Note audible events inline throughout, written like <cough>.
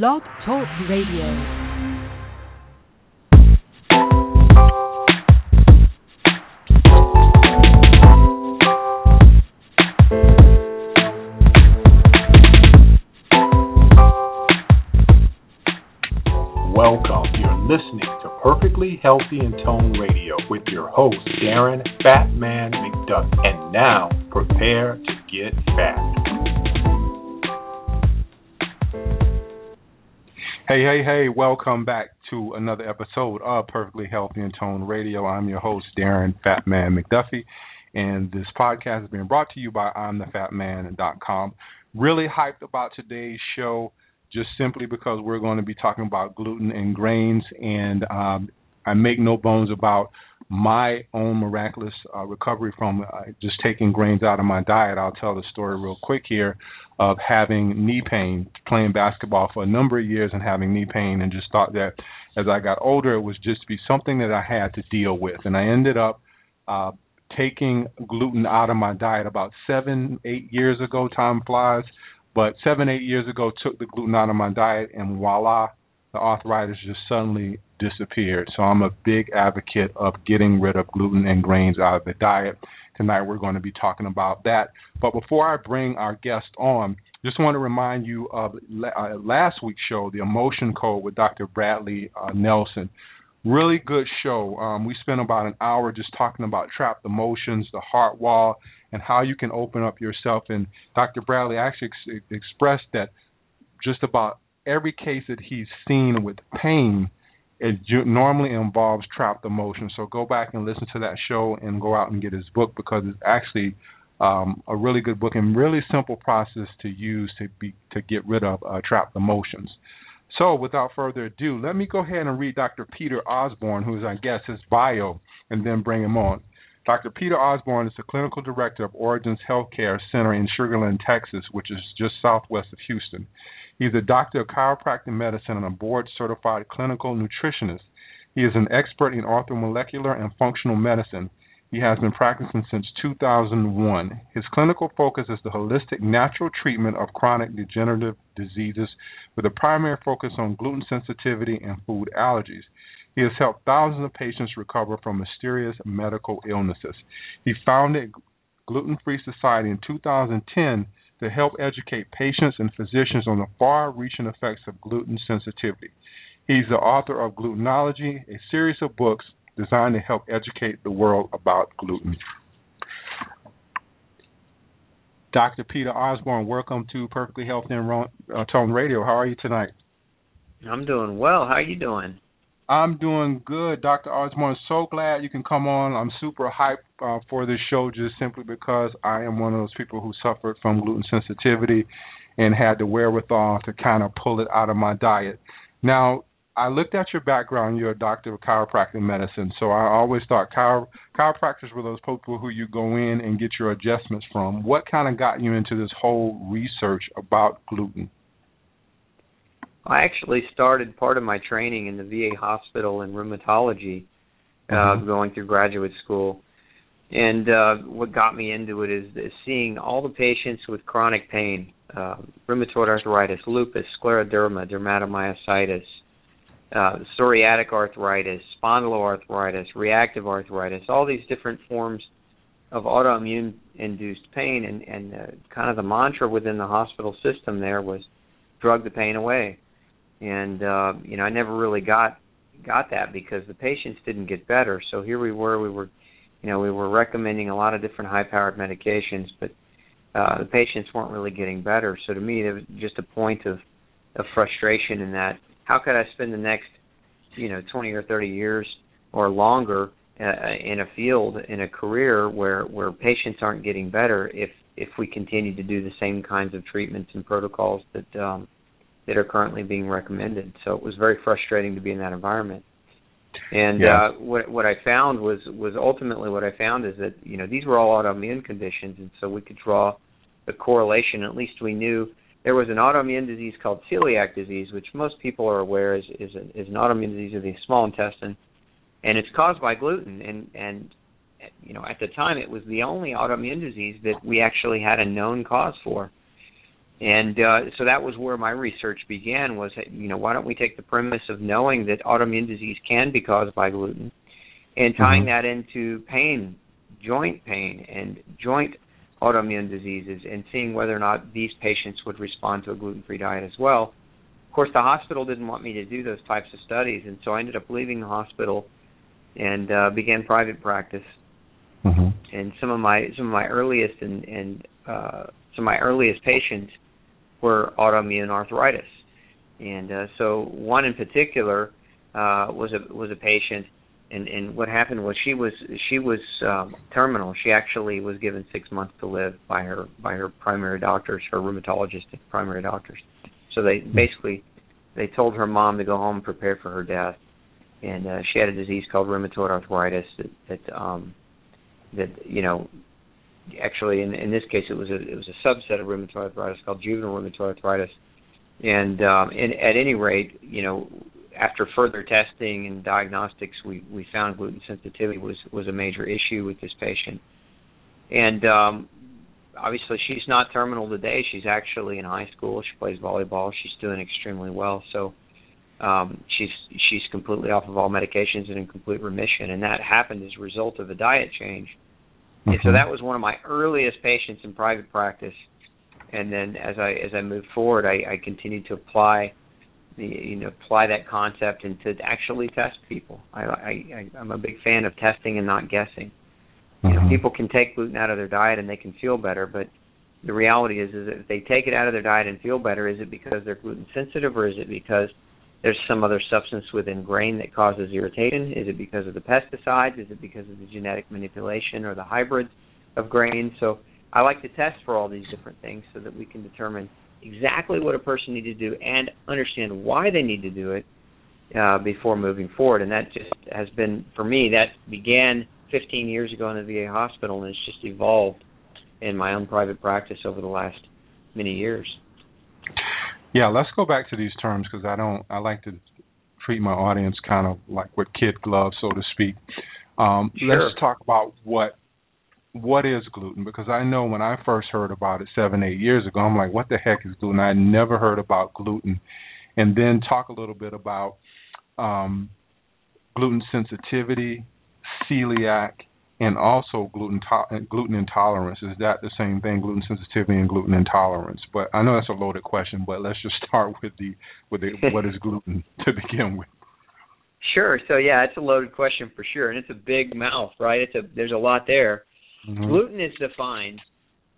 Blog Talk Radio. Welcome. You're listening to Perfectly Healthy and Toned Radio with your host, Darren Fatman McDuffie. And now, prepare to get fat. Hey, hey, hey, welcome back to another episode of Perfectly Healthy and Toned Radio. I'm your host, Darren Fatman McDuffie, and this podcast is being brought to you by I'mTheFatMan.com. Really hyped about today's show just simply because we're going to be talking about gluten and grains, and um, I make no bones about my own miraculous uh, recovery from uh, just taking grains out of my diet. I'll tell the story real quick here of having knee pain, playing basketball for a number of years and having knee pain, and just thought that as I got older, it was just to be something that I had to deal with. And I ended up uh, taking gluten out of my diet about seven, eight years ago. Time flies. But seven, eight years ago, took the gluten out of my diet, and voila, the arthritis just suddenly disappeared. So I'm a big advocate of getting rid of gluten and grains out of the diet. Tonight we're going to be talking about that. But before I bring our guest on, just want to remind you of uh, last week's show, the Emotion Code with Dr. Bradley uh, Nelson. Really good show. Um, we spent about an hour just talking about trapped emotions, the heart wall, and how you can open up yourself. And Dr. Bradley actually ex- expressed that just about every case that he's seen with pain, it normally involves trapped emotion. So go back and listen to that show and go out and get his book because it's actually um, a really good book and really simple process to use to be to get rid of uh, trapped emotions. So without further ado, let me go ahead and read Dr. Peter Osborne, who is I guess his bio, and then bring him on. Dr. Peter Osborne is the clinical director of Origins Healthcare Center in Sugar Land, Texas, which is just southwest of Houston. He's a doctor of chiropractic medicine and a board certified clinical nutritionist. He is an expert in orthomolecular and functional medicine. He has been practicing since 2001. His clinical focus is the holistic natural treatment of chronic degenerative diseases with a primary focus on gluten sensitivity and food allergies. He has helped thousands of patients recover from mysterious medical illnesses. He founded Gluten Free Society in 2010 to help educate patients and physicians on the far reaching effects of gluten sensitivity. He's the author of Glutenology, a series of books designed to help educate the world about gluten. Dr. Peter Osborne, welcome to Perfectly Healthy and uh, Toned Radio. How are you tonight? I'm doing well. How are you doing? I'm doing good, Dr. Osborne. So glad you can come on. I'm super hyped uh, for this show just simply because I am one of those people who suffered from gluten sensitivity and had the wherewithal to kind of pull it out of my diet. Now, I looked at your background. You're a doctor of chiropractic medicine, so I always thought chiro- chiropractors were those people who you go in and get your adjustments from. What kind of got you into this whole research about gluten? I actually started part of my training in the VA hospital in rheumatology, uh, mm-hmm. going through graduate school. And uh, what got me into it is, is seeing all the patients with chronic pain, uh, rheumatoid arthritis, lupus, scleroderma, dermatomyositis, uh, psoriatic arthritis, spondyloarthritis, reactive arthritis, all these different forms of autoimmune induced pain and, and uh, kind of the mantra within the hospital system there was drug the pain away and uh, you know I never really got got that because the patients didn't get better. So here we were, we were, you know, we were recommending a lot of different high-powered medications, but uh, the patients weren't really getting better. So to me, there was just a point of of frustration in that. How could I spend the next, you know, 20 or 30 years or longer uh, in a field in a career where where patients aren't getting better if if we continue to do the same kinds of treatments and protocols that um, that are currently being recommended. So it was very frustrating to be in that environment. And yeah. uh, what what I found was was ultimately what I found is that you know these were all autoimmune conditions, and so we could draw the correlation. At least we knew there was an autoimmune disease called celiac disease, which most people are aware is is, a, is an autoimmune disease of the small intestine, and it's caused by gluten. And and you know at the time it was the only autoimmune disease that we actually had a known cause for And uh, so that was where my research began. Was you know why don't we take the premise of knowing that autoimmune disease can be caused by gluten, and tying mm-hmm. that into pain, joint pain, and joint autoimmune diseases, and seeing whether or not these patients would respond to a gluten-free diet as well. Of course, the hospital didn't want me to do those types of studies, and so I ended up leaving the hospital and uh, began private practice. Mm-hmm. And some of my some of my earliest and and uh, some of my earliest patients were autoimmune arthritis, and uh, so one in particular uh, was a was a patient, and and what happened was she was she was um, terminal. She actually was given six months to live by her by her primary doctors, her rheumatologist primary doctors. So they basically they told her mom to go home and prepare for her death, and uh, she had a disease called rheumatoid arthritis that that um, that you know actually in in this case it was a it was a subset of rheumatoid arthritis called juvenile rheumatoid arthritis. And um and at any rate you know after further testing and diagnostics we we found gluten sensitivity was was a major issue with this patient. And um obviously she's not terminal today. She's actually in high school. She plays volleyball. She's doing extremely well. So um she's she's completely off of all medications and in complete remission. And that happened as a result of a diet change and so that was one of my earliest patients in private practice. And then as I as I moved forward, I, I continued to apply the you know apply that concept and to actually test people. I, I I'm a big fan of testing and not guessing. Mm-hmm. You know, mm-hmm. people can take gluten out of their diet and they can feel better, but the reality is is that if they take it out of their diet and feel better, is it because they're gluten sensitive or is it because there's some other substance within grain that causes irritation? Is it because of the pesticides? Is it because of the genetic manipulation or the hybrids of grain? So I like to test for all these different things so that we can determine exactly what a person needs to do and understand why they need to do it uh, before moving forward. And that just has been, for me, that began 15 years ago in the VA hospital and it's just evolved in my own private practice over the last many years. Yeah, let's go back to these terms because I don't. I like to treat my audience kind of like with kid gloves, so to speak. Um, sure. Let's talk about what what is gluten because I know when I first heard about it seven eight years ago, I'm like, what the heck is gluten? I had never heard about gluten, and then talk a little bit about um, gluten sensitivity, celiac, and also gluten to- gluten intolerance. Is that the same thing? Gluten sensitivity and gluten intolerance. But I know that's a loaded question. But let's just <laughs> start with the with the what is gluten <laughs> to begin with. Sure. So yeah, it's a loaded question for sure, and it's a big mouth, right? It's a there's a lot there. Mm-hmm. Gluten is defined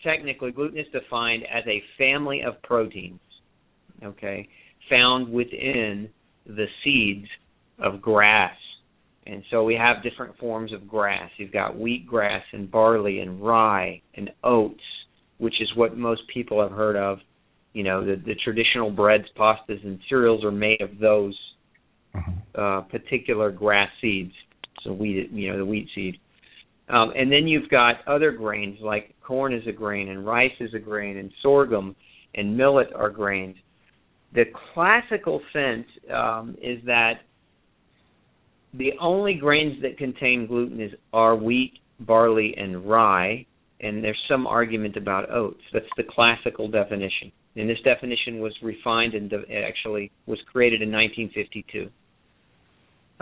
technically. Gluten is defined as a family of proteins, okay, found within the seeds of grass and so we have different forms of grass. You've got wheat grass and barley and rye and oats, which is what most people have heard of. You know, the, the traditional breads, pastas, and cereals are made of those mm-hmm. uh, particular grass seeds. So wheat, you know, the wheat seed. Um, and then you've got other grains like corn is a grain and rice is a grain and sorghum and millet are grains. The classical sense um, is that the only grains that contain gluten is are wheat, barley, and rye, and there's some argument about oats. That's the classical definition. And this definition was refined and actually was created in 1952.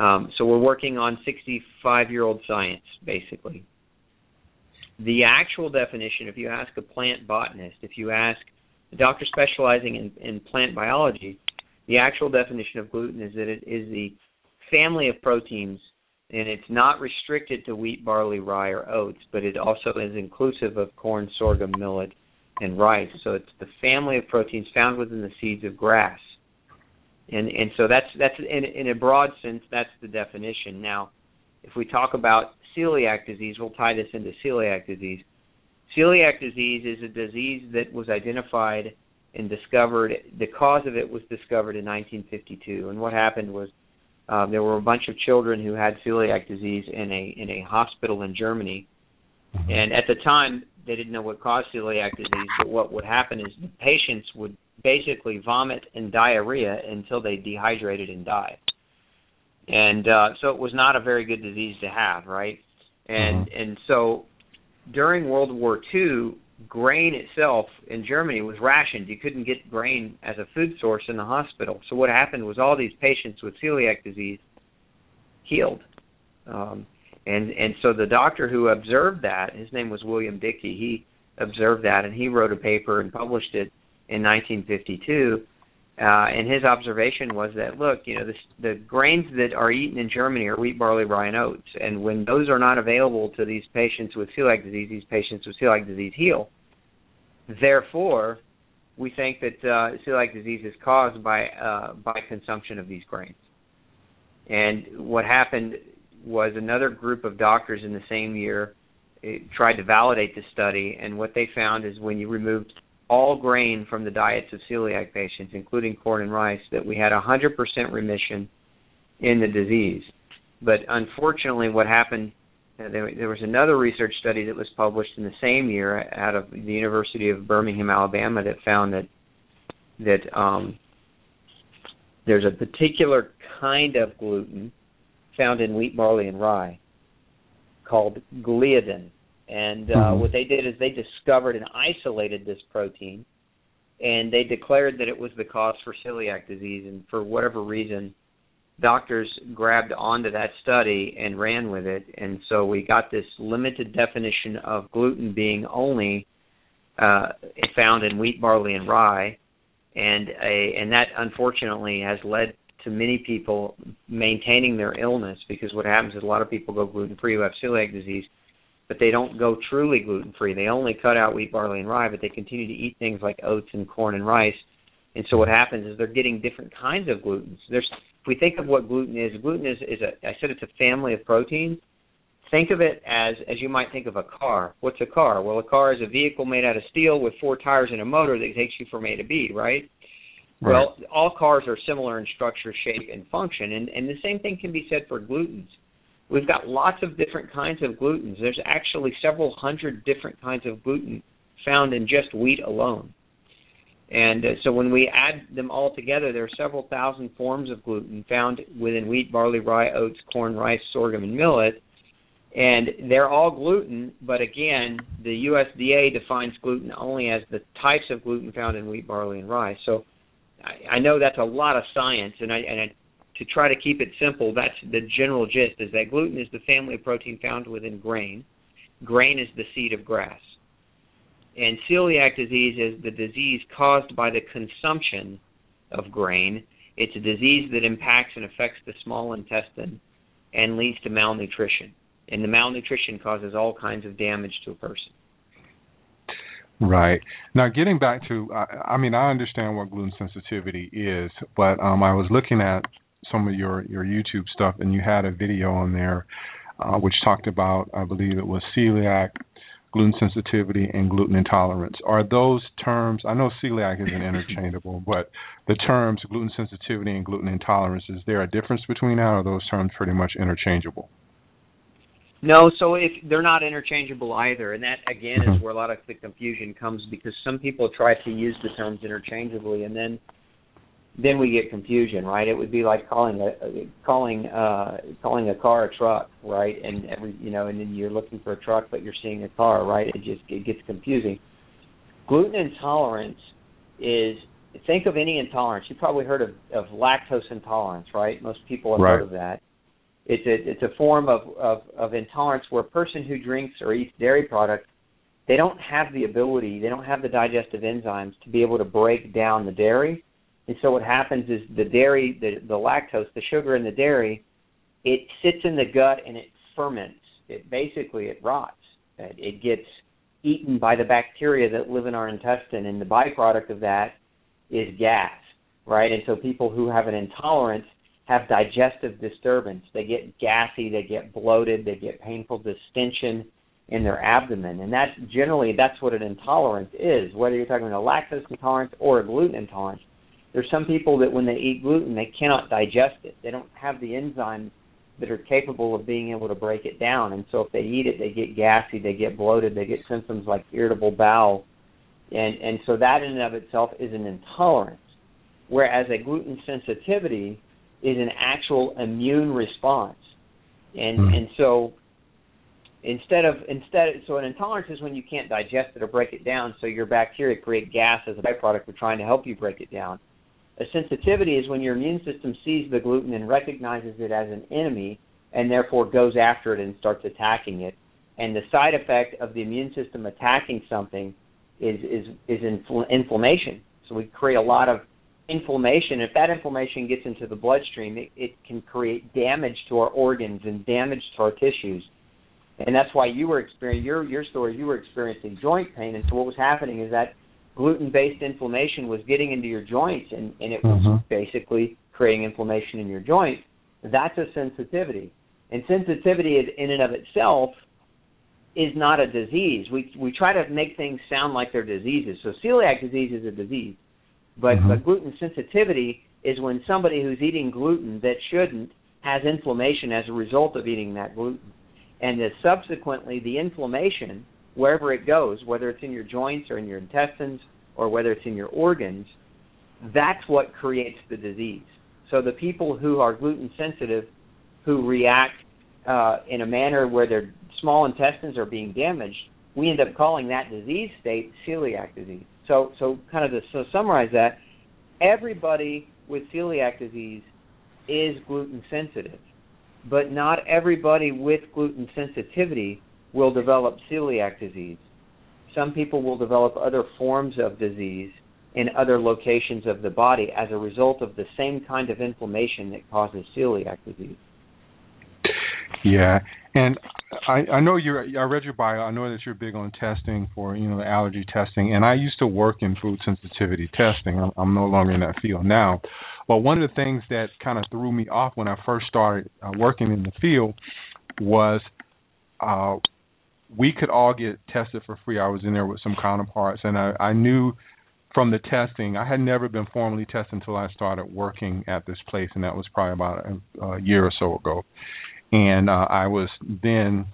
Um, so we're working on 65 year old science, basically. The actual definition, if you ask a plant botanist, if you ask a doctor specializing in, in plant biology, the actual definition of gluten is that it is the family of proteins, and it's not restricted to wheat, barley, rye, or oats, but it also is inclusive of corn, sorghum, millet, and rice. So it's the family of proteins found within the seeds of grass. And and so that's that's in in a broad sense that's the definition. Now, if we talk about celiac disease, we'll tie this into celiac disease. Celiac disease is a disease that was identified and discovered. The cause of it was discovered in 1952, and what happened was um, there were a bunch of children who had celiac disease in a in a hospital in Germany, mm-hmm. and at the time they didn't know what caused celiac disease. But what would happen is the patients would basically vomit and diarrhea until they dehydrated and died. And uh, so it was not a very good disease to have, right? And mm-hmm. and so during World War II, grain itself in Germany was rationed. You couldn't get grain as a food source in the hospital. So what happened was all these patients with celiac disease healed. Um, and and so the doctor who observed that, his name was William Dickey. He observed that and he wrote a paper and published it in 1952 uh, and his observation was that look, you know, the, the grains that are eaten in Germany are wheat, barley, rye, and oats, and when those are not available to these patients with celiac disease, these patients with celiac disease heal. Therefore, we think that uh, celiac disease is caused by uh, by consumption of these grains. And what happened was another group of doctors in the same year eh, tried to validate the study, and what they found is when you removed all grain from the diets of celiac patients, including corn and rice, that we had 100% remission in the disease. But unfortunately, what happened, uh, there, was another research study that was published in the same year out of the University of Birmingham, Alabama, that found that that um, there's a particular kind of gluten found in wheat, barley, and rye called gliadin and uh, mm-hmm. what they did is they discovered and isolated this protein, and they declared that it was the cause for celiac disease. And for whatever reason, doctors grabbed onto that study and ran with it. And so we got this limited definition of gluten being only uh, found in wheat, barley, and rye, and a and that unfortunately has led to many people maintaining their illness because what happens is a lot of people go gluten free who have celiac disease but they don't go truly gluten free. They only cut out wheat, barley, and rye, but they continue to eat things like oats and corn and rice. And so what happens is they're getting different kinds of glutens. There's if we think of what gluten is, gluten is is a I said it's a family of proteins. Think of it as as you might think of a car. What's a car? Well, a car is a vehicle made out of steel with four tires and a motor that takes you from A to B, right? Right. Well, all cars are similar in structure, shape, and function, and, and the same thing can be said for glutens. We've got lots of different kinds of glutens. There's actually several hundred different kinds of gluten found in just wheat alone. And uh, so when we add them all together, there are several thousand forms of gluten found within wheat, barley, rye, oats, corn, rice, sorghum, and millet. And they're all gluten, but again, the USDA defines gluten only as the types of gluten found in wheat, barley, and rye. So I, I know that's a lot of science, and I, and I to try to keep it simple, that's the general gist is that gluten is the family of protein found within grain. Grain is the seed of grass. And celiac disease is the disease caused by the consumption of grain. It's a disease that impacts and affects the small intestine and leads to malnutrition. And the malnutrition causes all kinds of damage to a person. Right. Now, getting back to, I, I mean, I understand what gluten sensitivity is, but um, I was looking at some of your your YouTube stuff, and you had a video on there uh, which talked about, I believe it was celiac, gluten sensitivity, and gluten intolerance. Are those terms? I know celiac isn't <laughs> interchangeable, but the terms gluten sensitivity and gluten intolerance is there a difference between that, or are those terms pretty much interchangeable? No, so if they're not interchangeable either, and that again is mm-hmm. where a lot of the confusion comes because some people try to use the terms interchangeably, and then then we get confusion, right? It would be like calling a calling uh calling a car a truck, right? And every you know, and then you're looking for a truck but you're seeing a car, right? It just it gets confusing. Gluten intolerance is think of any intolerance. You probably heard of, of lactose intolerance, right? Most people have right. heard of that. It's a it's a form of, of, of intolerance where a person who drinks or eats dairy products they don't have the ability, they don't have the digestive enzymes to be able to break down the dairy and so what happens is the dairy, the, the lactose, the sugar in the dairy, it sits in the gut and it ferments. It basically it rots. It, it gets eaten by the bacteria that live in our intestine, and the byproduct of that is gas, right? And so people who have an intolerance have digestive disturbance. They get gassy, they get bloated, they get painful distension in their abdomen, and that's generally that's what an intolerance is. Whether you're talking about a lactose intolerance or a gluten intolerance, there's some people that when they eat gluten, they cannot digest it. They don't have the enzymes that are capable of being able to break it down. And so if they eat it, they get gassy, they get bloated, they get symptoms like irritable bowel. And and so that in and of itself is an intolerance. Whereas a gluten sensitivity is an actual immune response. And mm. and so instead of instead so an intolerance is when you can't digest it or break it down so your bacteria create gas as a byproduct of trying to help you break it down a sensitivity is when your immune system sees the gluten and recognizes it as an enemy and therefore goes after it and starts attacking it. And the side effect of the immune system attacking something is is is infl- inflammation. So we create a lot of inflammation. If that inflammation gets into the bloodstream it, it can create damage to our organs and damage to our tissues. And that's why you were experiencing your your story. You were experiencing joint pain, and so what was happening is that gluten-based inflammation was getting into your joints, and and it was mm-hmm. basically creating inflammation in your joints. That's a sensitivity, and sensitivity is in and of itself is not a disease. We we try to make things sound like they're diseases. So celiac disease is a disease, but mm-hmm. but gluten sensitivity is when somebody who's eating gluten that shouldn't has inflammation as a result of eating that gluten and that subsequently the inflammation wherever it goes, whether it's in your joints or in your intestines or whether it's in your organs, that's what creates the disease. So the people who are gluten sensitive, who react uh, in a manner where their small intestines are being damaged, we end up calling that disease state celiac disease. So, so kind of to so summarize that, everybody with celiac disease is gluten sensitive but not everybody with gluten sensitivity will develop celiac disease. Some people will develop other forms of disease in other locations of the body as a result of the same kind of inflammation that causes celiac disease. Yeah, and I, I know you're. I read your bio. I know that you're big on testing for you know allergy testing, and I used to work in food sensitivity testing. I'm, I'm no longer in that field now, but one of the things that kind of threw me off when I first started uh, working in the field was uh, we could all get tested for free. I was in there with some counterparts, and I, I knew from the testing, I had never been formally tested until I started working at this place, and that was probably about a, a year or so ago. And uh, I was then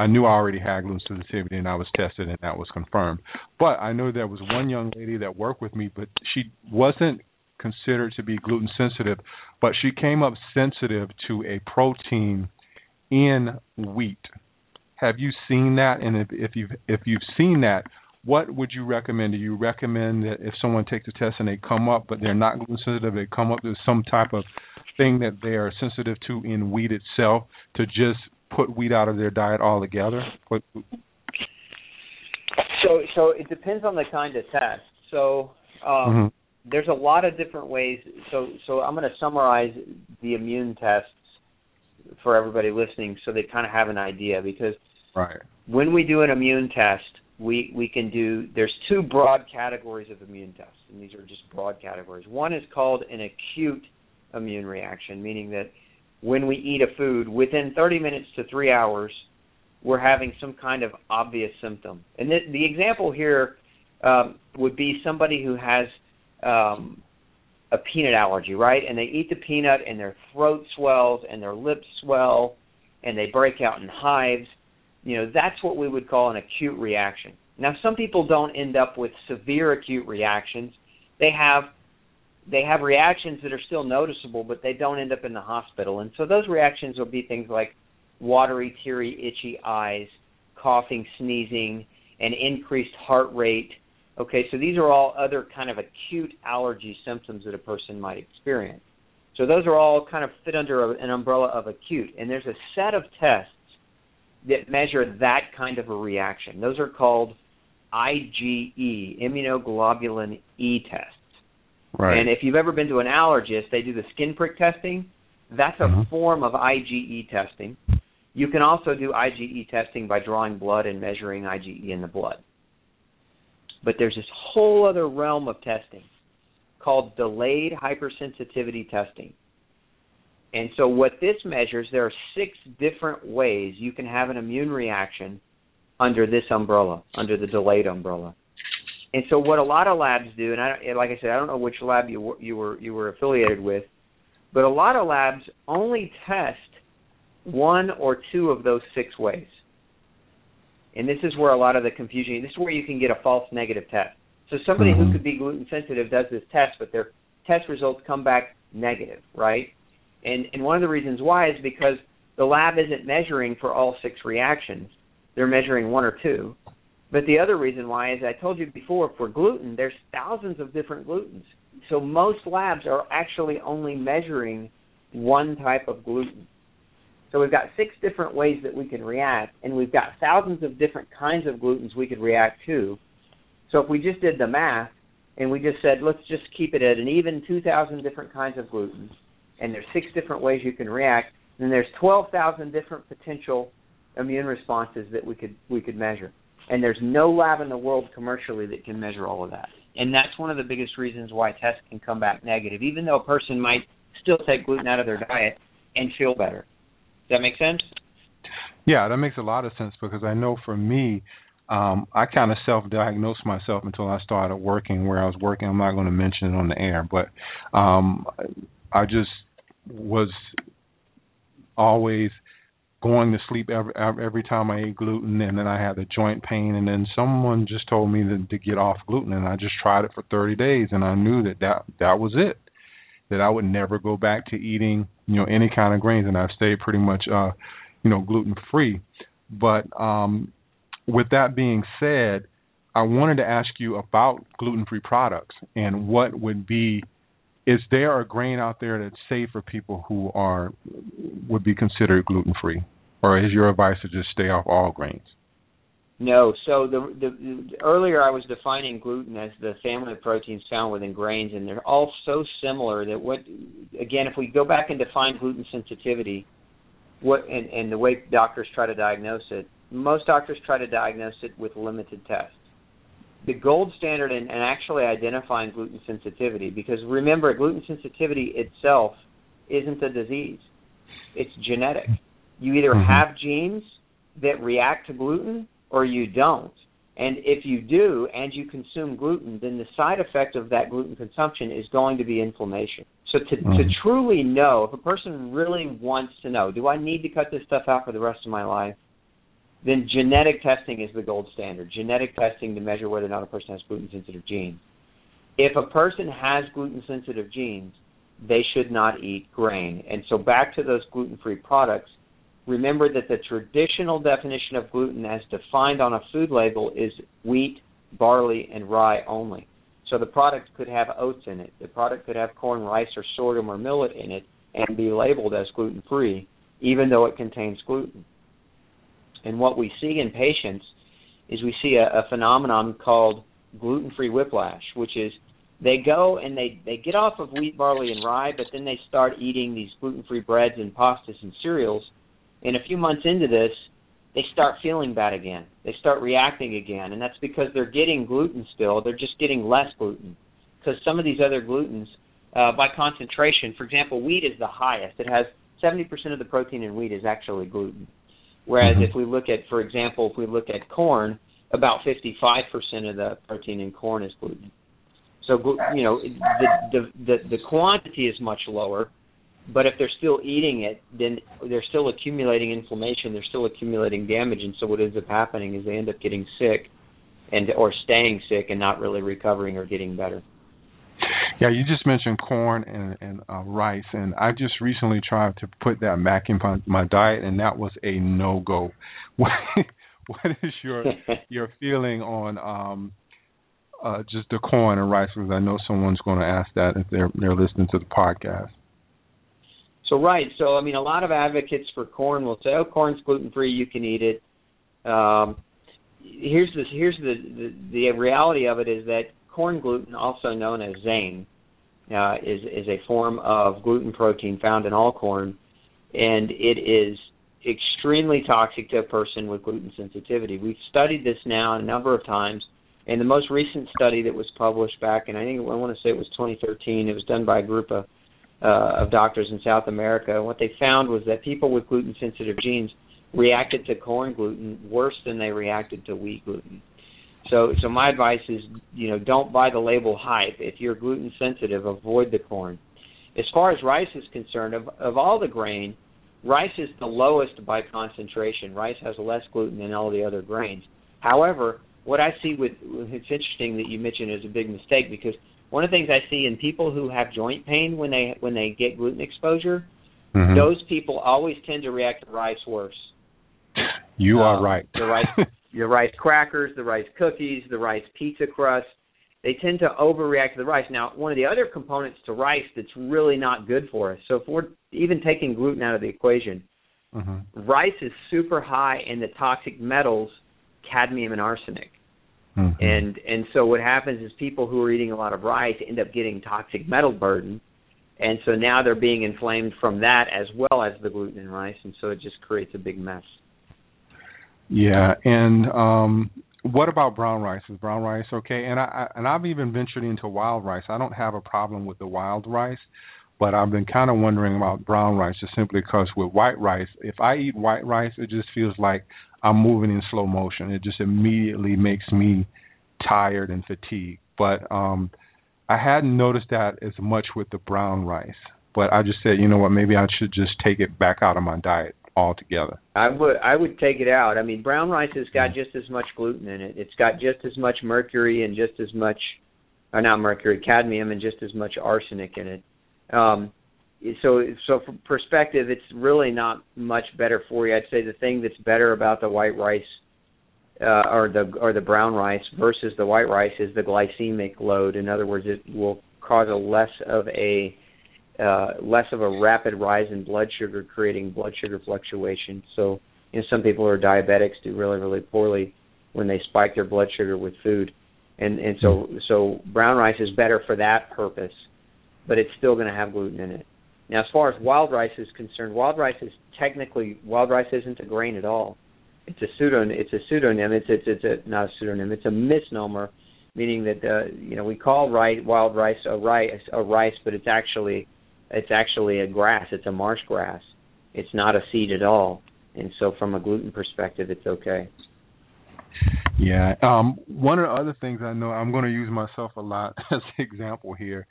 I knew I already had gluten sensitivity and I was tested and that was confirmed. But I know there was one young lady that worked with me, but she wasn't considered to be gluten sensitive, but she came up sensitive to a protein in wheat. Have you seen that? And if, if you've if you've seen that, what would you recommend? Do you recommend that if someone takes a test and they come up, but they're not gluten sensitive, they come up with some type of thing that they are sensitive to in wheat itself, to just put wheat out of their diet altogether? So, so it depends on the kind of test. So, um, mm-hmm there's a lot of different ways. So so I'm going to summarize the immune tests for everybody listening, so they kind of have an idea. Because right. when we do an immune test, we we can do. There's two broad categories of immune tests, and these are just broad categories. One is called an acute immune reaction, meaning that when we eat a food, within 30 minutes to three hours, we're having some kind of obvious symptom. And the, the example here um, would be somebody who has um, a peanut allergy, right? And they eat the peanut and their throat swells and their lips swell and they break out in hives. You know, that's what we would call an acute reaction. Now, some people don't end up with severe acute reactions. They have they have reactions that are still noticeable, but they don't end up in the hospital. And so those reactions will be things like watery, teary, itchy eyes, coughing, sneezing, and increased heart rate, Okay, so these are all other kind of acute allergy symptoms that a person might experience. So those are all kind of fit under a, an umbrella of acute. And there's a set of tests that measure that kind of a reaction. Those are called IgE, immunoglobulin E tests. Right. And if you've ever been to an allergist, they do the skin prick testing. That's a mm-hmm. form of IgE testing. You can also do IgE testing by drawing blood and measuring IgE in the blood. But there's this whole other realm of testing called delayed hypersensitivity testing. And so, what this measures, there are six different ways you can have an immune reaction under this umbrella, under the delayed umbrella. And so, what a lot of labs do, and I, like I said, I don't know which lab you you were you were affiliated with, but a lot of labs only test one or two of those six ways. And this is where a lot of the confusion. This is where you can get a false negative test. So somebody mm-hmm. who could be gluten sensitive does this test, but their test results come back negative, right? And and one of the reasons why is because the lab isn't measuring for all six reactions. They're measuring one or two. But the other reason why is I told you before for gluten, there's thousands of different glutens. So most labs are actually only measuring one type of gluten. So we've got six different ways that we can react, and we've got thousands of different kinds of glutens we could react to. So if we just did the math and we just said, let's just keep it at an even 2,000 different kinds of gluten, and there's six different ways you can react, then there's 12,000 different potential immune responses that we could we could measure. And there's no lab in the world commercially that can measure all of that. And that's one of the biggest reasons why tests can come back negative, even though a person might still take gluten out of their diet and feel better. Does that make sense? Yeah, that makes a lot of sense because I know for me, um, I kind of self-diagnosed myself until I started working where I was working. I'm not going to mention it on the air, but um, I just was always going to sleep every every time I ate gluten, and then I had the joint pain, and then someone just told me to, to get off gluten, and I just tried it for 30 days, and I knew that that that was it, that I would never go back to eating you know any kind of grains, and I've stayed pretty much uh you know gluten free. But um, with that being said, I wanted to ask you about gluten free products and what would be is there a grain out there that's safe for people who are would be considered gluten free, or is your advice to just stay off all grains? No. So the, the, the earlier I was defining gluten as the family of proteins found within grains, and they're all so similar that what again, if we go back and define gluten sensitivity, what and, and the way doctors try to diagnose it, most doctors try to diagnose it with limited tests the gold standard in, in actually identifying gluten sensitivity because remember gluten sensitivity itself isn't a disease. It's genetic. You either mm-hmm. have genes that react to gluten or you don't. And if you do and you consume gluten then the side effect of that gluten consumption is going to be inflammation. So to mm-hmm. to truly know if a person really wants to know do i need to cut this stuff out for the rest of my life then genetic testing is the gold standard. Genetic testing to measure whether or not a person has gluten sensitive genes. If a person has gluten sensitive genes, they should not eat grain. And so back to those gluten free products, remember that the traditional definition of gluten as defined on a food label is wheat, barley, and rye only. So the product could have oats in it. The product could have corn, rice, or sorghum or millet in it and be labeled as gluten free, even though it contains gluten. And what we see in patients is we see a, a phenomenon called gluten-free whiplash, which is they go and they they get off of wheat, barley, and rye, but then they start eating these gluten-free breads and pastas and cereals. And a few months into this, they start feeling bad again. They start reacting again, and that's because they're getting gluten still. They're just getting less gluten because some of these other glutens, uh, by concentration, for example, wheat is the highest. It has 70% of the protein in wheat is actually gluten. Whereas mm-hmm. if we look at, for example, if we look at corn, about 55% of the protein in corn is gluten. So you know the the the, the quantity is much lower, but if they're still eating it, then they're still accumulating inflammation. They're still accumulating damage, and so what ends up happening is they end up getting sick, and or staying sick and not really recovering or getting better. Yeah, you just mentioned corn and, and uh, rice, and I just recently tried to put that back in my, diet, and that was a no go. <laughs> What, what is your <laughs> your feeling on um, uh, just the corn and rice? Because I know someone's going to ask that if they're they're listening to the podcast. So right, so I mean, a lot of advocates for corn will say, "Oh, corn's gluten free, you can eat it." Um, here's the here's the, the the reality of it is that corn gluten, also known as zein, uh, is is a form of gluten protein found in all corn, and it is extremely toxic to a person with gluten sensitivity. We've studied this now a number of times, and the most recent study that was published back, and I think I want to say it was 2013. It was done by a group of uh, of doctors in South America. What they found was that people with gluten sensitive genes reacted to corn gluten worse than they reacted to wheat gluten. So, so my advice is, you know, don't buy the label hype. If you're gluten sensitive, avoid the corn. As far as rice is concerned, of of all the grain, rice is the lowest by concentration. Rice has less gluten than all the other grains. However, what I see with it's interesting that you mentioned is a big mistake because one of the things I see in people who have joint pain when they when they get gluten exposure, mm-hmm. those people always tend to react to rice worse. You um, are right. the rice, <laughs> the rice crackers, the rice cookies, the rice pizza crust, they tend to overreact to the rice. Now, one of the other components to rice that's really not good for us. So if we're even taking gluten out of the equation, mm-hmm. rice is super high in the toxic metals, cadmium and arsenic. Mm-hmm. And and so what happens is people who are eating a lot of rice end up getting toxic metal burden, and so now they're being inflamed from that as well as the gluten in rice, and so it just creates a big mess. Yeah, and um what about brown rice? Is brown rice okay? And I, I and I've even ventured into wild rice. I don't have a problem with the wild rice, but I've been kind of wondering about brown rice just simply because with white rice, if I eat white rice, it just feels like I'm moving in slow motion. It just immediately makes me tired and fatigued. But um I hadn't noticed that as much with the brown rice. But I just said, you know what, maybe I should just take it back out of my diet altogether. I would I would take it out. I mean, brown rice has got just as much gluten in it. It's got just as much mercury and just as much, or not mercury, cadmium and just as much arsenic in it. Um, so so from perspective, it's really not much better for you. I'd say the thing that's better about the white rice uh, or the or the brown rice versus the white rice is the glycemic load. In other words, it will cause a less of a uh, less of a rapid rise in blood sugar, creating blood sugar fluctuation. So, you know, some people who are diabetics do really, really poorly when they spike their blood sugar with food, and and so so brown rice is better for that purpose, but it's still going to have gluten in it. Now, as far as wild rice is concerned, wild rice is technically wild rice isn't a grain at all. It's a pseudonym. It's a pseudonym. It's it's it's a not a pseudonym. It's a misnomer, meaning that uh, you know we call rice wild rice a rice a rice, but it's actually it's actually a grass. It's a marsh grass. It's not a seed at all. And so, from a gluten perspective, it's okay. Yeah. Um, one of the other things I know, I'm going to use myself a lot <laughs> as an example here.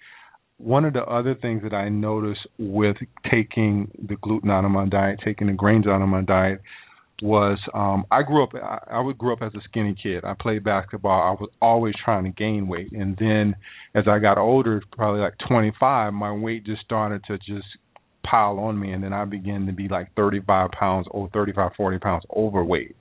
One of the other things that I notice with taking the gluten out of my diet, taking the grains out of my diet, was um I grew up I, I would grew up as a skinny kid. I played basketball. I was always trying to gain weight. And then as I got older, probably like 25, my weight just started to just pile on me and then I began to be like 35 pounds or 35 40 pounds overweight,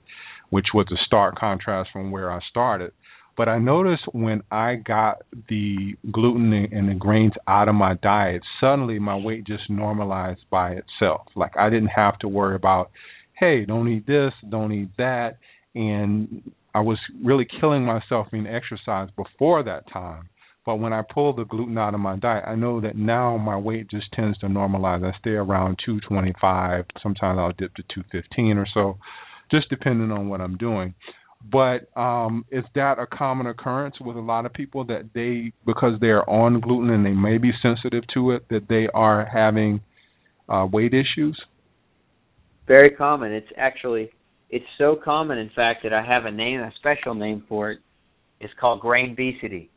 which was a stark contrast from where I started. But I noticed when I got the gluten and the grains out of my diet, suddenly my weight just normalized by itself. Like I didn't have to worry about hey, don't eat this, don't eat that, and I was really killing myself in exercise before that time. But when I pull the gluten out of my diet, I know that now my weight just tends to normalize. I stay around 225. Sometimes I'll dip to 215 or so, just depending on what I'm doing. But um, is that a common occurrence with a lot of people that they, because they're on gluten and they may be sensitive to it, that they are having uh, weight issues? Very common. It's actually it's so common, in fact, that I have a name, a special name for it. It's called grain obesity.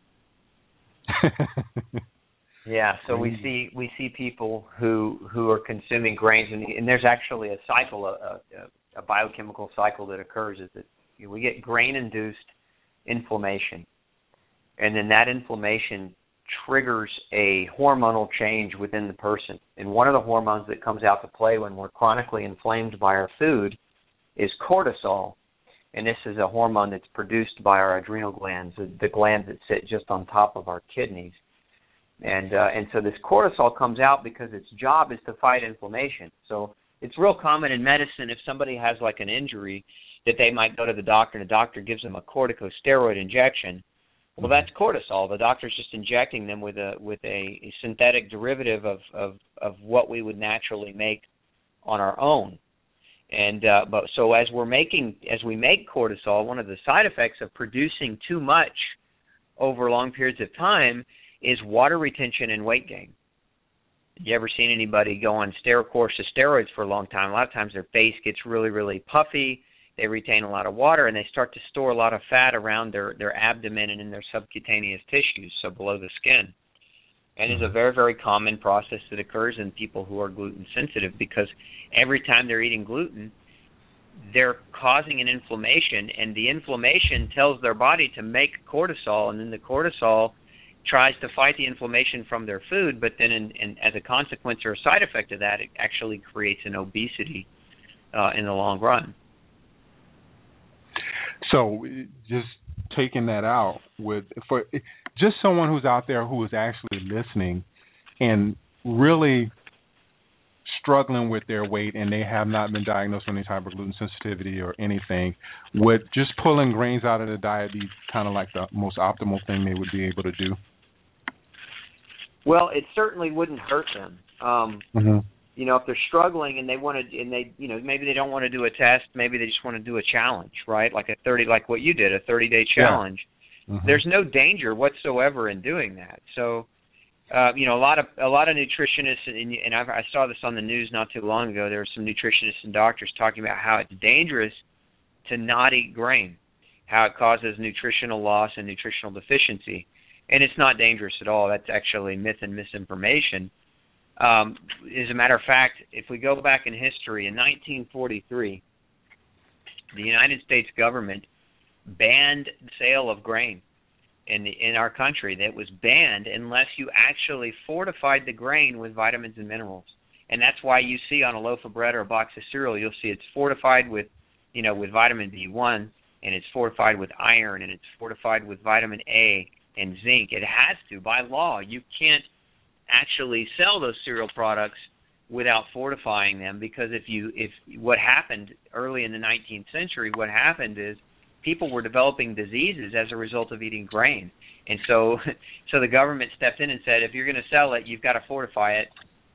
<laughs> yeah. So we see we see people who who are consuming grains, and, and there's actually a cycle, a, a, a biochemical cycle that occurs. Is that we get grain-induced inflammation, and then that inflammation triggers a hormonal change within the person. And one of the hormones that comes out to play when we're chronically inflamed by our food is cortisol. And this is a hormone that's produced by our adrenal glands, the glands that sit just on top of our kidneys. And uh, and so this cortisol comes out because its job is to fight inflammation. So it's real common in medicine if somebody has like an injury that they might go to the doctor and the doctor gives them a corticosteroid injection well, that's cortisol. The doctor's just injecting them with a with a, a synthetic derivative of, of of what we would naturally make on our own. And uh, but so as we're making as we make cortisol, one of the side effects of producing too much over long periods of time is water retention and weight gain. You ever seen anybody go on steroid course of steroids for a long time? A lot of times their face gets really really puffy they retain a lot of water and they start to store a lot of fat around their their abdomen and in their subcutaneous tissues, so below the skin. And it's a mm-hmm. very very common process that occurs in people who are gluten sensitive because every time they're eating gluten, they're causing an inflammation and the inflammation tells their body to make cortisol and then the cortisol tries to fight the inflammation from their food, but then in, in, as a consequence or a side effect of that, it actually creates an obesity uh, in the long run. So just taking that out with for just someone who's out there who is actually listening and really struggling with their weight and they have not been diagnosed with any type of gluten sensitivity or anything, would just pulling grains out of the diet be kind of like the most optimal thing they would be able to do? Well, it certainly wouldn't hurt them. Um, mm-hmm. You know, if they're struggling and they want to, and they, you know, maybe they don't want to do a test, maybe they just want to do a challenge, right? Like a thirty, like what you did, a thirty-day challenge. Yeah. Mm-hmm. There's no danger whatsoever in doing that. So, uh, you know, a lot of a lot of nutritionists, and, and I've, I saw this on the news not too long ago. There were some nutritionists and doctors talking about how it's dangerous to not eat grain, how it causes nutritional loss and nutritional deficiency and it's not dangerous at all. That's actually myth and misinformation. Um, as a matter of fact, if we go back in history, in 1943, the United States government banned the sale of grain in the, in our country. That was banned unless you actually fortified the grain with vitamins and minerals. And that's why you see on a loaf of bread or a box of cereal, you'll see it's fortified with, you know, with vitamin B1, and it's fortified with iron, and it's fortified with vitamin A, and zinc. It has to by law. You can't actually sell those cereal products without fortifying them because if you if what happened early in the 19th century what happened is people were developing diseases as a result of eating grain. And so <laughs> so the government stepped in and said if you're going to sell it you've got to fortify it.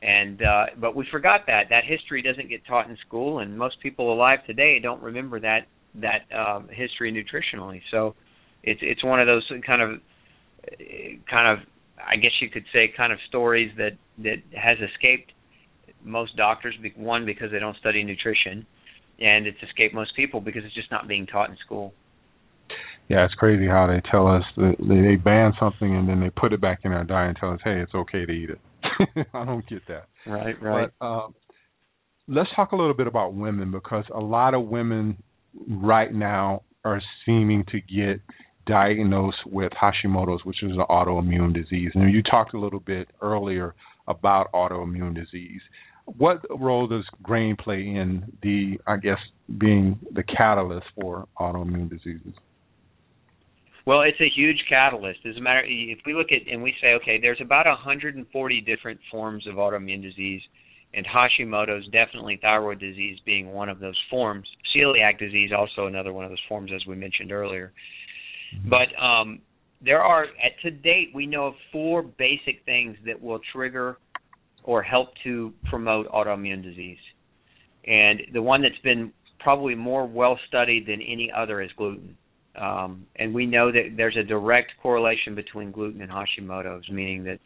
And uh but we forgot that. That history doesn't get taught in school and most people alive today don't remember that that um history nutritionally. So it's it's one of those kind of kind of I guess you could say kind of stories that that has escaped most doctors one because they don't study nutrition and it's escaped most people because it's just not being taught in school. Yeah, it's crazy how they tell us that they ban something and then they put it back in our diet and tell us, "Hey, it's okay to eat it." <laughs> I don't get that. Right, right. But, um, let's talk a little bit about women because a lot of women right now are seeming to get diagnosed with Hashimoto's, which is an autoimmune disease. And you talked a little bit earlier about autoimmune disease. What role does grain play in the, I guess, being the catalyst for autoimmune diseases? Well, it's a huge catalyst. As a matter, if we look at and we say, okay, there's about 140 different forms of autoimmune disease, and Hashimoto's definitely thyroid disease being one of those forms. Celiac disease also another one of those forms, as we mentioned earlier. But um, there are, at to date, we know of four basic things that will trigger or help to promote autoimmune disease. And the one that's been probably more well studied than any other is gluten. Um, and we know that there's a direct correlation between gluten and Hashimoto's, meaning that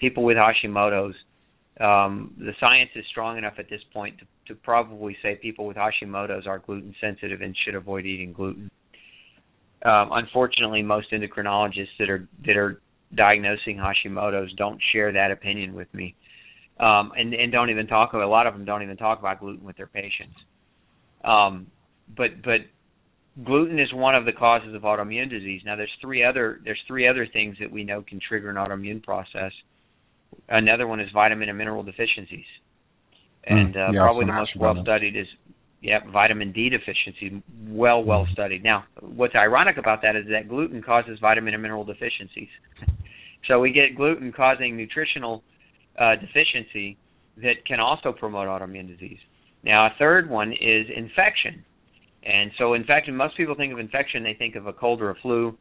people with Hashimoto's, um, the science is strong enough at this point to, to probably say people with Hashimoto's are gluten sensitive and should avoid eating gluten. Um, unfortunately, most endocrinologists that are that are diagnosing Hashimoto's don't share that opinion with me, um, and and don't even talk. A lot of them don't even talk about gluten with their patients. Um, but but gluten is one of the causes of autoimmune disease. Now there's three other there's three other things that we know can trigger an autoimmune process. Another one is vitamin and mineral deficiencies, hmm. and uh, yeah, probably the most well studied is Yep, vitamin D deficiency, well, well mm-hmm. studied. Now, what's ironic about that is that gluten causes vitamin and mineral deficiencies. so we get gluten causing nutritional uh, deficiency that can also promote autoimmune disease. Now, a third one is infection. And so, infection, most people think of infection, they think of a cold or a flu,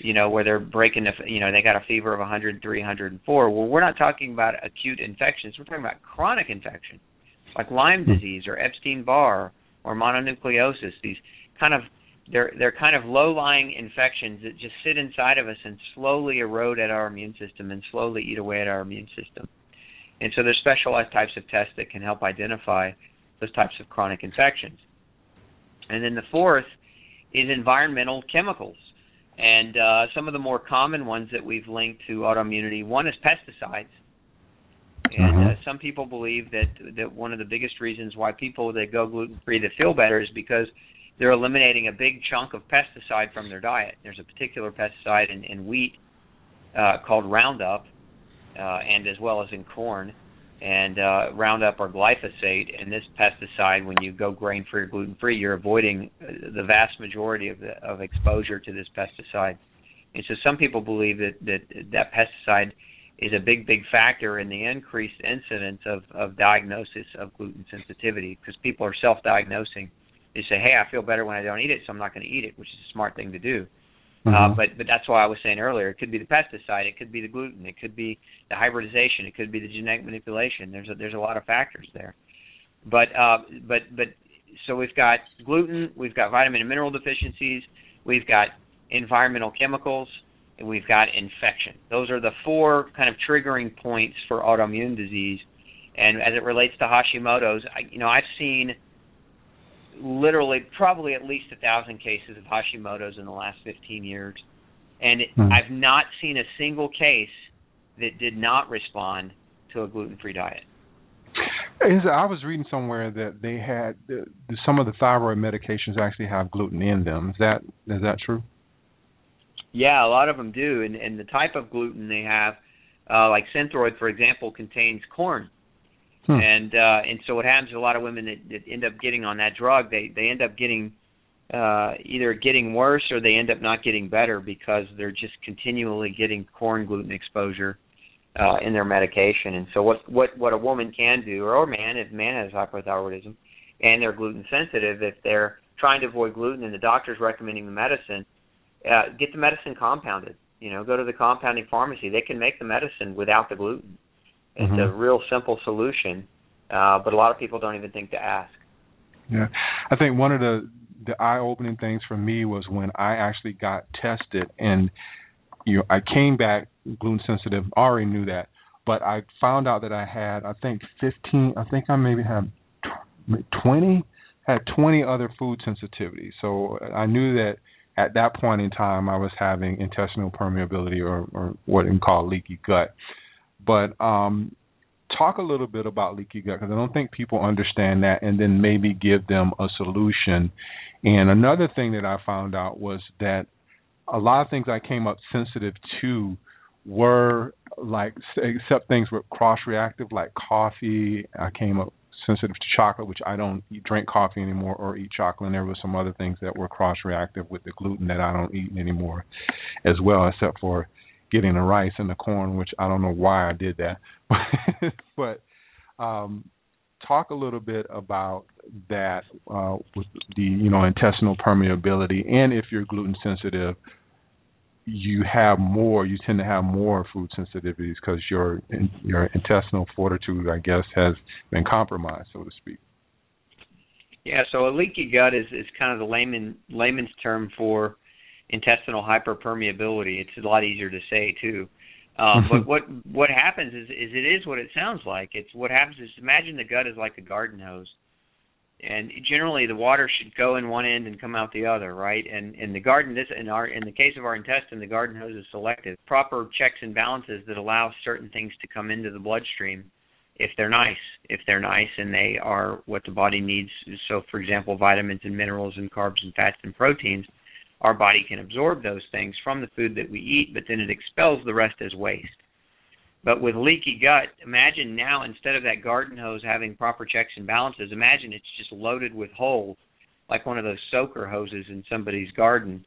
you know, where they're breaking, the, you know, they got a fever of 103, 104. Well, we're not talking about acute infections. We're talking about chronic infection, like Lyme hmm. disease or Epstein Barr or mononucleosis. These kind of they're they're kind of low-lying infections that just sit inside of us and slowly erode at our immune system and slowly eat away at our immune system. And so there's specialized types of tests that can help identify those types of chronic infections. And then the fourth is environmental chemicals. And uh, some of the more common ones that we've linked to autoimmunity, one is pesticides. And mm-hmm. uh, some people believe that that one of the biggest reasons why people that go gluten free that feel better is because they're eliminating a big chunk of pesticide from their diet. There's a particular pesticide in, in wheat uh, called Roundup, uh, and as well as in corn. And uh, Roundup or glyphosate, and this pesticide, when you go grain-free or gluten-free, you're avoiding uh, the vast majority of the, of exposure to this pesticide. And so some people believe that that that pesticide is a big, big factor in the increased incidence of, of diagnosis of gluten sensitivity because people are self-diagnosing. They say, "Hey, I feel better when I don't eat it, so I'm not going to eat it," which is a smart thing to do. Mm-hmm. Uh, but but that's why I was saying earlier, it could be the pesticide, it could be the gluten, it could be the hybridization, it could be the genetic manipulation. There's a, there's a lot of factors there. But uh, but but so we've got gluten, we've got vitamin and mineral deficiencies, we've got environmental chemicals, we've got infection. Those are the four kind of triggering points for autoimmune disease. And as it relates to Hashimoto's, I, you know, I've seen literally probably at least a thousand cases of Hashimoto's in the last 15 years, and it, hmm. I've not seen a single case that did not respond to a gluten-free diet. I was reading somewhere that they had some of the thyroid medications actually have gluten in them. Is that is that true? Yeah, a lot of them do, and and the type of gluten they have, uh, like Synthroid, for example, contains corn, hmm. and uh, and so what happens to a lot of women that, that end up getting on that drug, they they end up getting uh, either getting worse or they end up not getting better because they're just continually getting corn gluten exposure uh, in their medication. And so what what what a woman can do, or a man, if man has hypothyroidism and they're gluten sensitive, if they're trying to avoid gluten and the doctor's recommending the medicine uh, get the medicine compounded. You know, go to the compounding pharmacy. They can make the medicine without the gluten. It's mm-hmm. a real simple solution, uh, but a lot of people don't even think to ask. Yeah, I think one of the the eye-opening things for me was when I actually got tested, and you know, I came back gluten sensitive. I already knew that, but I found out that I had, I think, 15. I think I maybe had 20 had 20 other food sensitivities. So I knew that at that point in time, I was having intestinal permeability or, or what we call leaky gut. But um, talk a little bit about leaky gut because I don't think people understand that, and then maybe give them a solution. And another thing that I found out was that a lot of things I came up sensitive to were like except things were cross reactive like coffee. I came up sensitive to chocolate, which I don't drink coffee anymore or eat chocolate. And there were some other things that were cross reactive with the gluten that I don't eat anymore as well, except for getting the rice and the corn, which I don't know why I did that. <laughs> but um, talk a little bit about that uh, with the you know intestinal permeability, and if you're gluten sensitive, you have more, you tend to have more food sensitivities because your your intestinal fortitude, I guess, has been compromised, so to speak. Yeah, so a leaky gut is is kind of the layman layman's term for intestinal hyperpermeability. It's a lot easier to say too. Um, but what what happens is is it is what it sounds like. It's what happens is imagine the gut is like a garden hose and generally the water should go in one end and come out the other, right? And in the garden, this in our in the case of our intestine, the garden hose is selective. Proper checks and balances that allow certain things to come into the bloodstream, if they're nice, if they're nice and they are what the body needs. So, for example, vitamins and minerals and carbs and fats and proteins, our body can absorb those things from the food that we eat, but then it expels the rest as waste. But with leaky gut, imagine now instead of that garden hose having proper checks and balances, imagine it's just loaded with holes, like one of those soaker hoses in somebody's garden.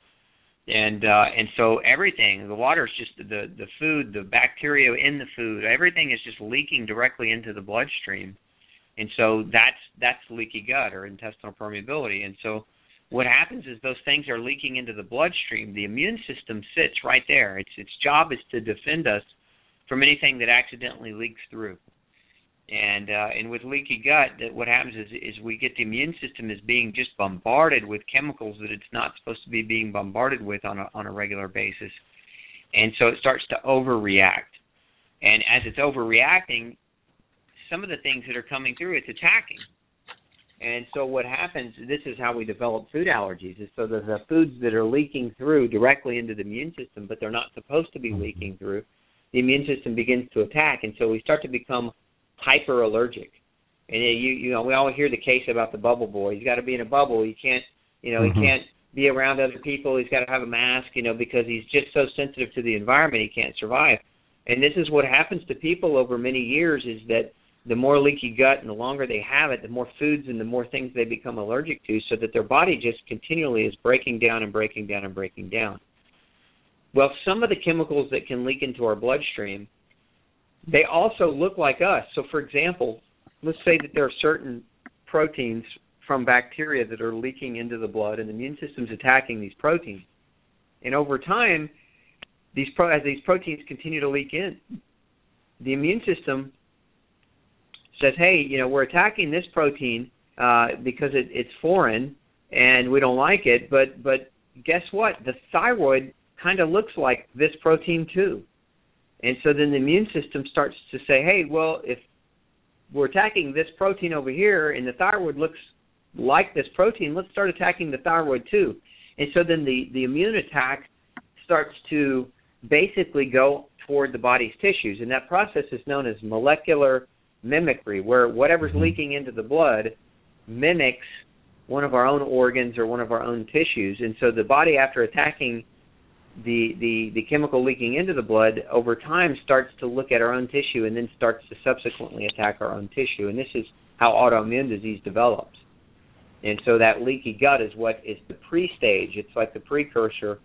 And uh, and so everything, the water is just the the food, the bacteria in the food, everything is just leaking directly into the bloodstream. And so that's that's leaky gut or intestinal permeability. And so what happens is those things are leaking into the bloodstream. The immune system sits right there. Its its job is to defend us from anything that accidentally leaks through. And uh, and with leaky gut, that what happens is is we get the immune system is being just bombarded with chemicals that it's not supposed to be being bombarded with on a on a regular basis, and so it starts to overreact. And as it's overreacting, some of the things that are coming through, it's attacking. And so what happens, this is how we develop food allergies, is so that the foods that are leaking through directly into the immune system, but they're not supposed to be leaking through, the immune system begins to attack, and so we start to become hyper allergic. And you you know we always hear the case about the bubble boy. He's got to be in a bubble. He can't you know mm-hmm. he can't be around other people. He's got to have a mask, you know, because he's just so sensitive to the environment he can't survive. And this is what happens to people over many years is that the more leaky gut and the longer they have it, the more foods and the more things they become allergic to, so that their body just continually is breaking down and breaking down and breaking down. Well, some of the chemicals that can leak into our bloodstream, they also look like us. So, for example, let's say that there are certain proteins from bacteria that are leaking into the blood, and the immune system's attacking these proteins. And over time, these pro- as these proteins continue to leak in, the immune system says, "Hey, you know, we're attacking this protein uh, because it, it's foreign and we don't like it." But but guess what? The thyroid kind of looks like this protein too, and so then the immune system starts to say, "Hey, well, if we're attacking this protein over here and the thyroid looks like this protein, let's start attacking the thyroid too." And so then the the immune attack starts to basically go toward the body's tissues, and that process is known as molecular mimicry, where whatever's mm-hmm. leaking into the blood mimics one of our own organs or one of our own tissues, and so the body, after attacking the the the chemical leaking into the blood, over time starts to look at our own tissue and then starts to subsequently attack our own tissue, and this is how autoimmune disease develops. And so that leaky gut is what is the pre-stage. It's like the precursor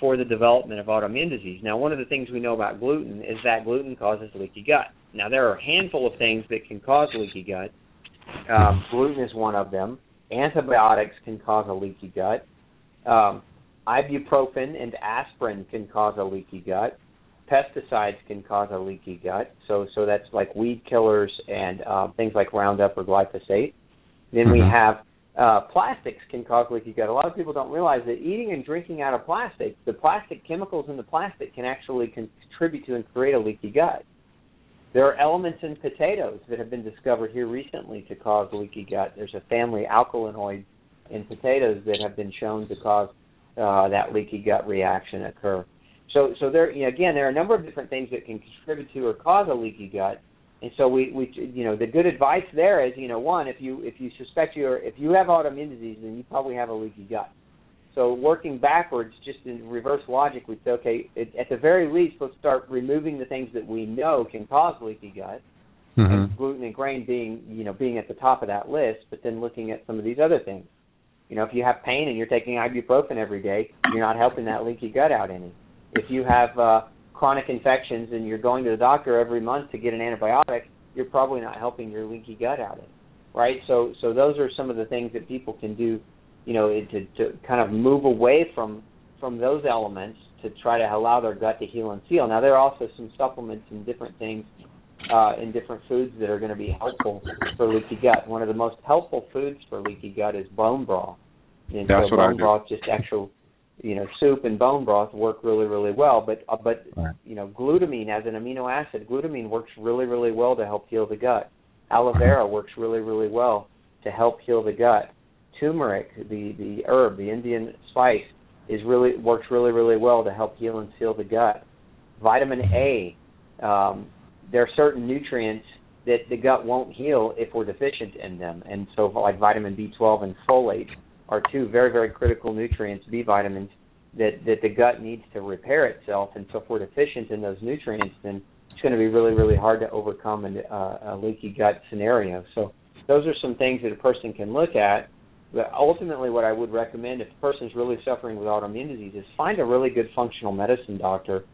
for the development of autoimmune disease. Now, one of the things we know about gluten is that gluten causes leaky gut. Now, there are a handful of things that can cause leaky gut. Um, gluten is one of them. Antibiotics can cause a leaky gut. Um, ibuprofen and aspirin can cause a leaky gut. Pesticides can cause a leaky gut. So, so that's like weed killers and uh, things like Roundup or glyphosate. Then we mm-hmm. have uh, plastics can cause leaky gut. A lot of people don't realize that eating and drinking out of plastic, the plastic chemicals in the plastic can actually contribute to and create a leaky gut. There are elements in potatoes that have been discovered here recently to cause leaky gut. There's a family alkaloid in potatoes that have been shown to cause uh, that leaky gut reaction occur. So, so there, you know, again, there are a number of different things that can contribute to or cause a leaky gut. And so we, we, you know, the good advice there is, you know, one, if you if you suspect you're if you have autoimmune disease, then you probably have a leaky gut. So working backwards, just in reverse logic, we'd say, okay, it, at the very least, let's start removing the things that we know can cause leaky gut, mm-hmm. and gluten and grain being, you know, being at the top of that list. But then looking at some of these other things. You know, if you have pain and you're taking ibuprofen every day, you're not helping that leaky gut out any. If you have uh, chronic infections and you're going to the doctor every month to get an antibiotic, you're probably not helping your leaky gut out any. Right? So, so those are some of the things that people can do you know, to to kind of move away from from those elements to try to allow their gut to heal and seal. Now there are also some supplements and different things uh, in different foods that are going to be helpful for leaky gut. One of the most helpful foods for leaky gut is bone broth. And That's so what bone broth, just actual, you know, soup and bone broth work really, really well. But uh, but right. you know, glutamine as an amino acid, glutamine works really, really well to help heal the gut. Aloe vera works really, really well to help heal the gut turmeric, the the herb, the Indian spice, is really works really really well to help heal and seal the gut. Vitamin A, um, there are certain nutrients that the gut won't heal if we're deficient in them, and so like vitamin B12 and folate are two very very critical nutrients, B vitamins that that the gut needs to repair itself. And so if we're deficient in those nutrients, then it's going to be really really hard to overcome a, uh, a leaky gut scenario. So those are some things that a person can look at but ultimately, what I would recommend if a person's really suffering with autoimmune disease is find a really good functional medicine doctor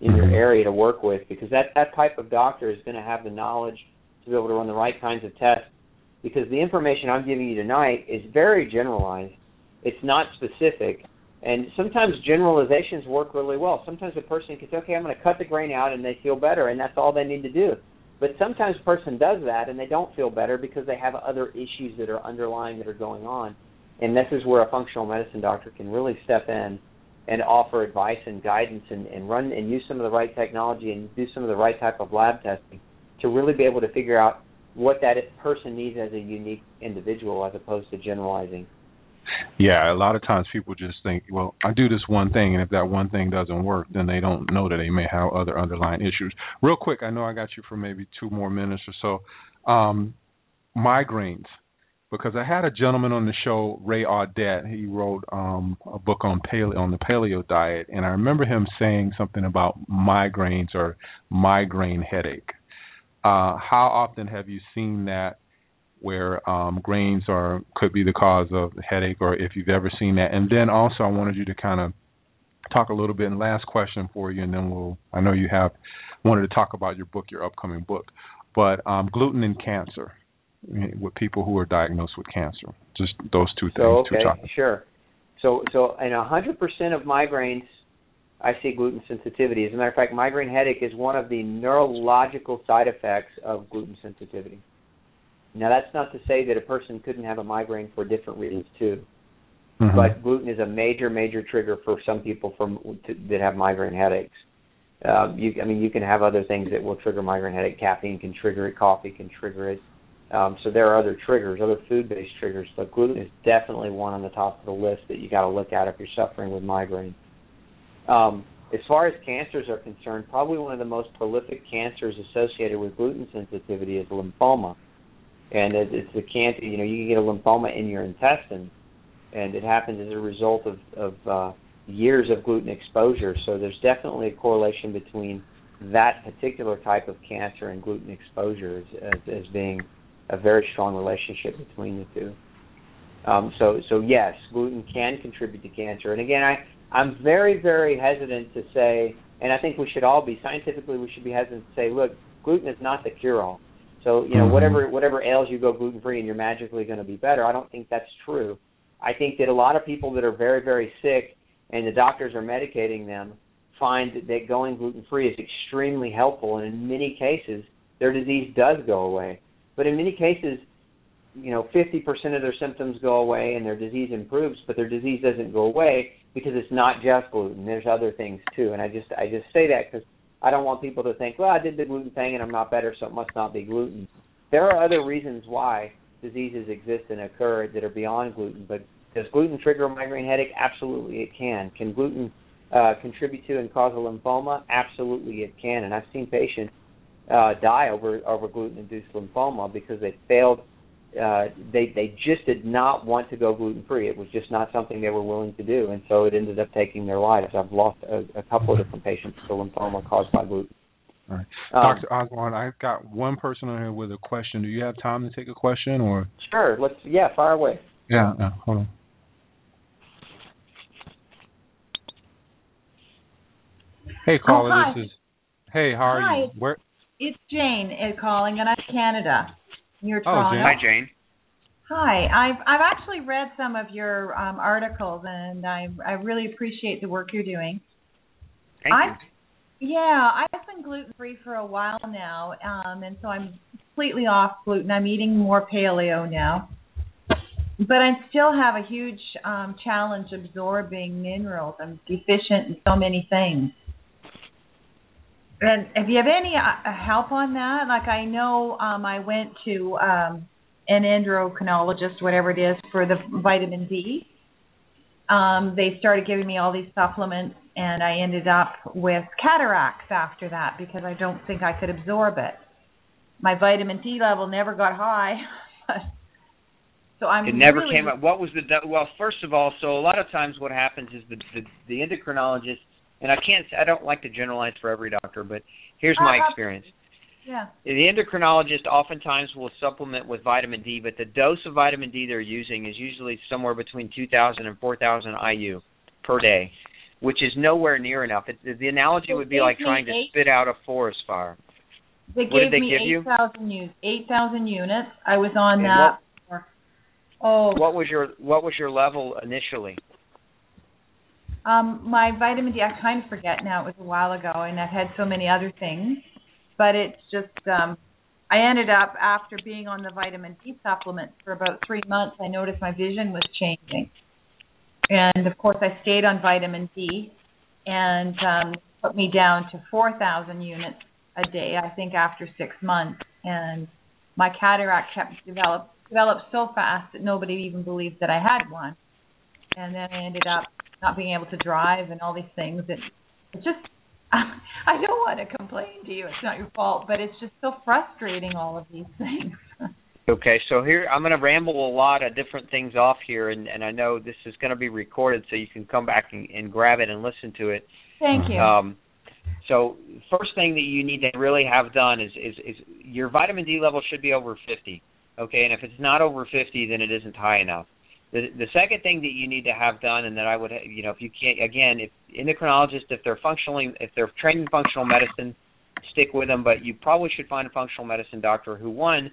in your area to work with because that that type of doctor is going to have the knowledge to be able to run the right kinds of tests because the information I'm giving you tonight is very generalized. It's not specific. And sometimes generalizations work really well. Sometimes a person can say, okay, I'm going to cut the grain out and they feel better, and that's all they need to do. But sometimes a person does that and they don't feel better because they have other issues that are underlying that are going on. And this is where a functional medicine doctor can really step in and offer advice and guidance and, and run and use some of the right technology and do some of the right type of lab testing to really be able to figure out what that person needs as a unique individual as opposed to generalizing. Yeah, a lot of times people just think, well, I do this one thing, and if that one thing doesn't work, then they don't know that they may have other underlying issues. Real quick, I know I got you for maybe two more minutes or so. Um, migraines. because I had a gentleman on the show, Ray Audette. He wrote um, a book on paleo on the paleo diet, and I remember him saying something about migraines or migraine headache. Uh, how often have you seen that where um, grains are could be the cause of headache, or if you've ever seen that? And then also, I wanted you to kind of talk a little bit. And last question for you, and then we'll. I know you have wanted to talk about your book, your upcoming book, but um, gluten and cancer with people who are diagnosed with cancer. Just those two things. So, okay, two sure. So, so in 100% of migraines, I see gluten sensitivity. As a matter of fact, migraine headache is one of the neurological side effects of gluten sensitivity. Now, that's not to say that a person couldn't have a migraine for different reasons too. Mm-hmm. But gluten is a major, major trigger for some people from to, that have migraine headaches. Uh, you, I mean, you can have other things that will trigger migraine headache. Caffeine can trigger it. Coffee can trigger it. Um, so there are other triggers, other food-based triggers, but gluten is definitely one on the top of the list that you got to look at if you're suffering with migraine. Um, as far as cancers are concerned, probably one of the most prolific cancers associated with gluten sensitivity is lymphoma, and it's a cancer. You know, you can get a lymphoma in your intestine, and it happens as a result of, of uh, years of gluten exposure. So there's definitely a correlation between that particular type of cancer and gluten exposure as, as, as being a very strong relationship between the two. Um, so, so yes, gluten can contribute to cancer. And again, I, I'm very, very hesitant to say, and I think we should all be scientifically, we should be hesitant to say, look, gluten is not the cure-all. So, you know, mm-hmm. whatever whatever ails you, go gluten-free, and you're magically going to be better. I don't think that's true. I think that a lot of people that are very, very sick, and the doctors are medicating them, find that going gluten-free is extremely helpful, and in many cases, their disease does go away. But in many cases, you know, 50% of their symptoms go away and their disease improves, but their disease doesn't go away because it's not just gluten. There's other things too, and I just I just say that because I don't want people to think, well, I did the gluten thing and I'm not better, so it must not be gluten. There are other reasons why diseases exist and occur that are beyond gluten, but does gluten trigger a migraine headache? Absolutely, it can. Can gluten uh, contribute to and cause a lymphoma? Absolutely, it can. And I've seen patients uh, die over over gluten-induced lymphoma because they failed. Uh, they they just did not want to go gluten-free. It was just not something they were willing to do, and so it ended up taking their lives. I've lost a, a couple of different patients to lymphoma caused by gluten. All right. Um, Dr. Osborne, I've got one person on here with a question. Do you have time to take a question or? Sure. Let's yeah, fire away. Yeah. Hold on. Hey, caller. Oh, this is. Hey, how are hi. you? Where it's Jane uh, calling, and I'm Canada. You're oh, Jane. Hi, Jane. Hi, I've I've actually read some of your um, articles, and I I really appreciate the work you're doing. Thank I've, you. Yeah, I've been gluten free for a while now, um, and so I'm completely off gluten. I'm eating more paleo now, but I still have a huge um, challenge absorbing minerals. I'm deficient in so many things. And if you have any uh, help on that, like I know um I went to um an endocrinologist, whatever it is, for the vitamin D. Um, they started giving me all these supplements, and I ended up with cataracts after that because I don't think I could absorb it. My vitamin D level never got high, <laughs> so I'm. It never really came up. What was the well? First of all, so a lot of times what happens is the the, the endocrinologist and I can't I don't like to generalize for every doctor, but here's my experience. Yeah. The endocrinologist oftentimes will supplement with vitamin D, but the dose of vitamin D they're using is usually somewhere between 2,000 and 4,000 IU per day, which is nowhere near enough. It, the analogy would be like trying to spit out a forest fire. They what gave did they me give 8,000 units. 8,000 units. I was on and that. What, for, oh. What was your What was your level initially? Um, my vitamin D, I kind of forget now. It was a while ago, and I've had so many other things. But it's just, um, I ended up after being on the vitamin D supplements for about three months. I noticed my vision was changing, and of course, I stayed on vitamin D, and um, put me down to 4,000 units a day. I think after six months, and my cataract kept develop developed so fast that nobody even believed that I had one. And then I ended up not being able to drive and all these things. It, it's just <laughs> I don't want to complain to you. It's not your fault, but it's just so frustrating all of these things. <laughs> Okay, so here I'm going to ramble a lot of different things off here, and, and I know this is going to be recorded, so you can come back and, and grab it and listen to it. Thank you. Um, so first thing that you need to really have done is, is is your vitamin D level should be over 50. Okay, and if it's not over 50, then it isn't high enough. The the second thing that you need to have done, and that I would, you know, if you can't, again, if endocrinologists, if they're functionally, if they're trained in functional medicine, stick with them. But you probably should find a functional medicine doctor who one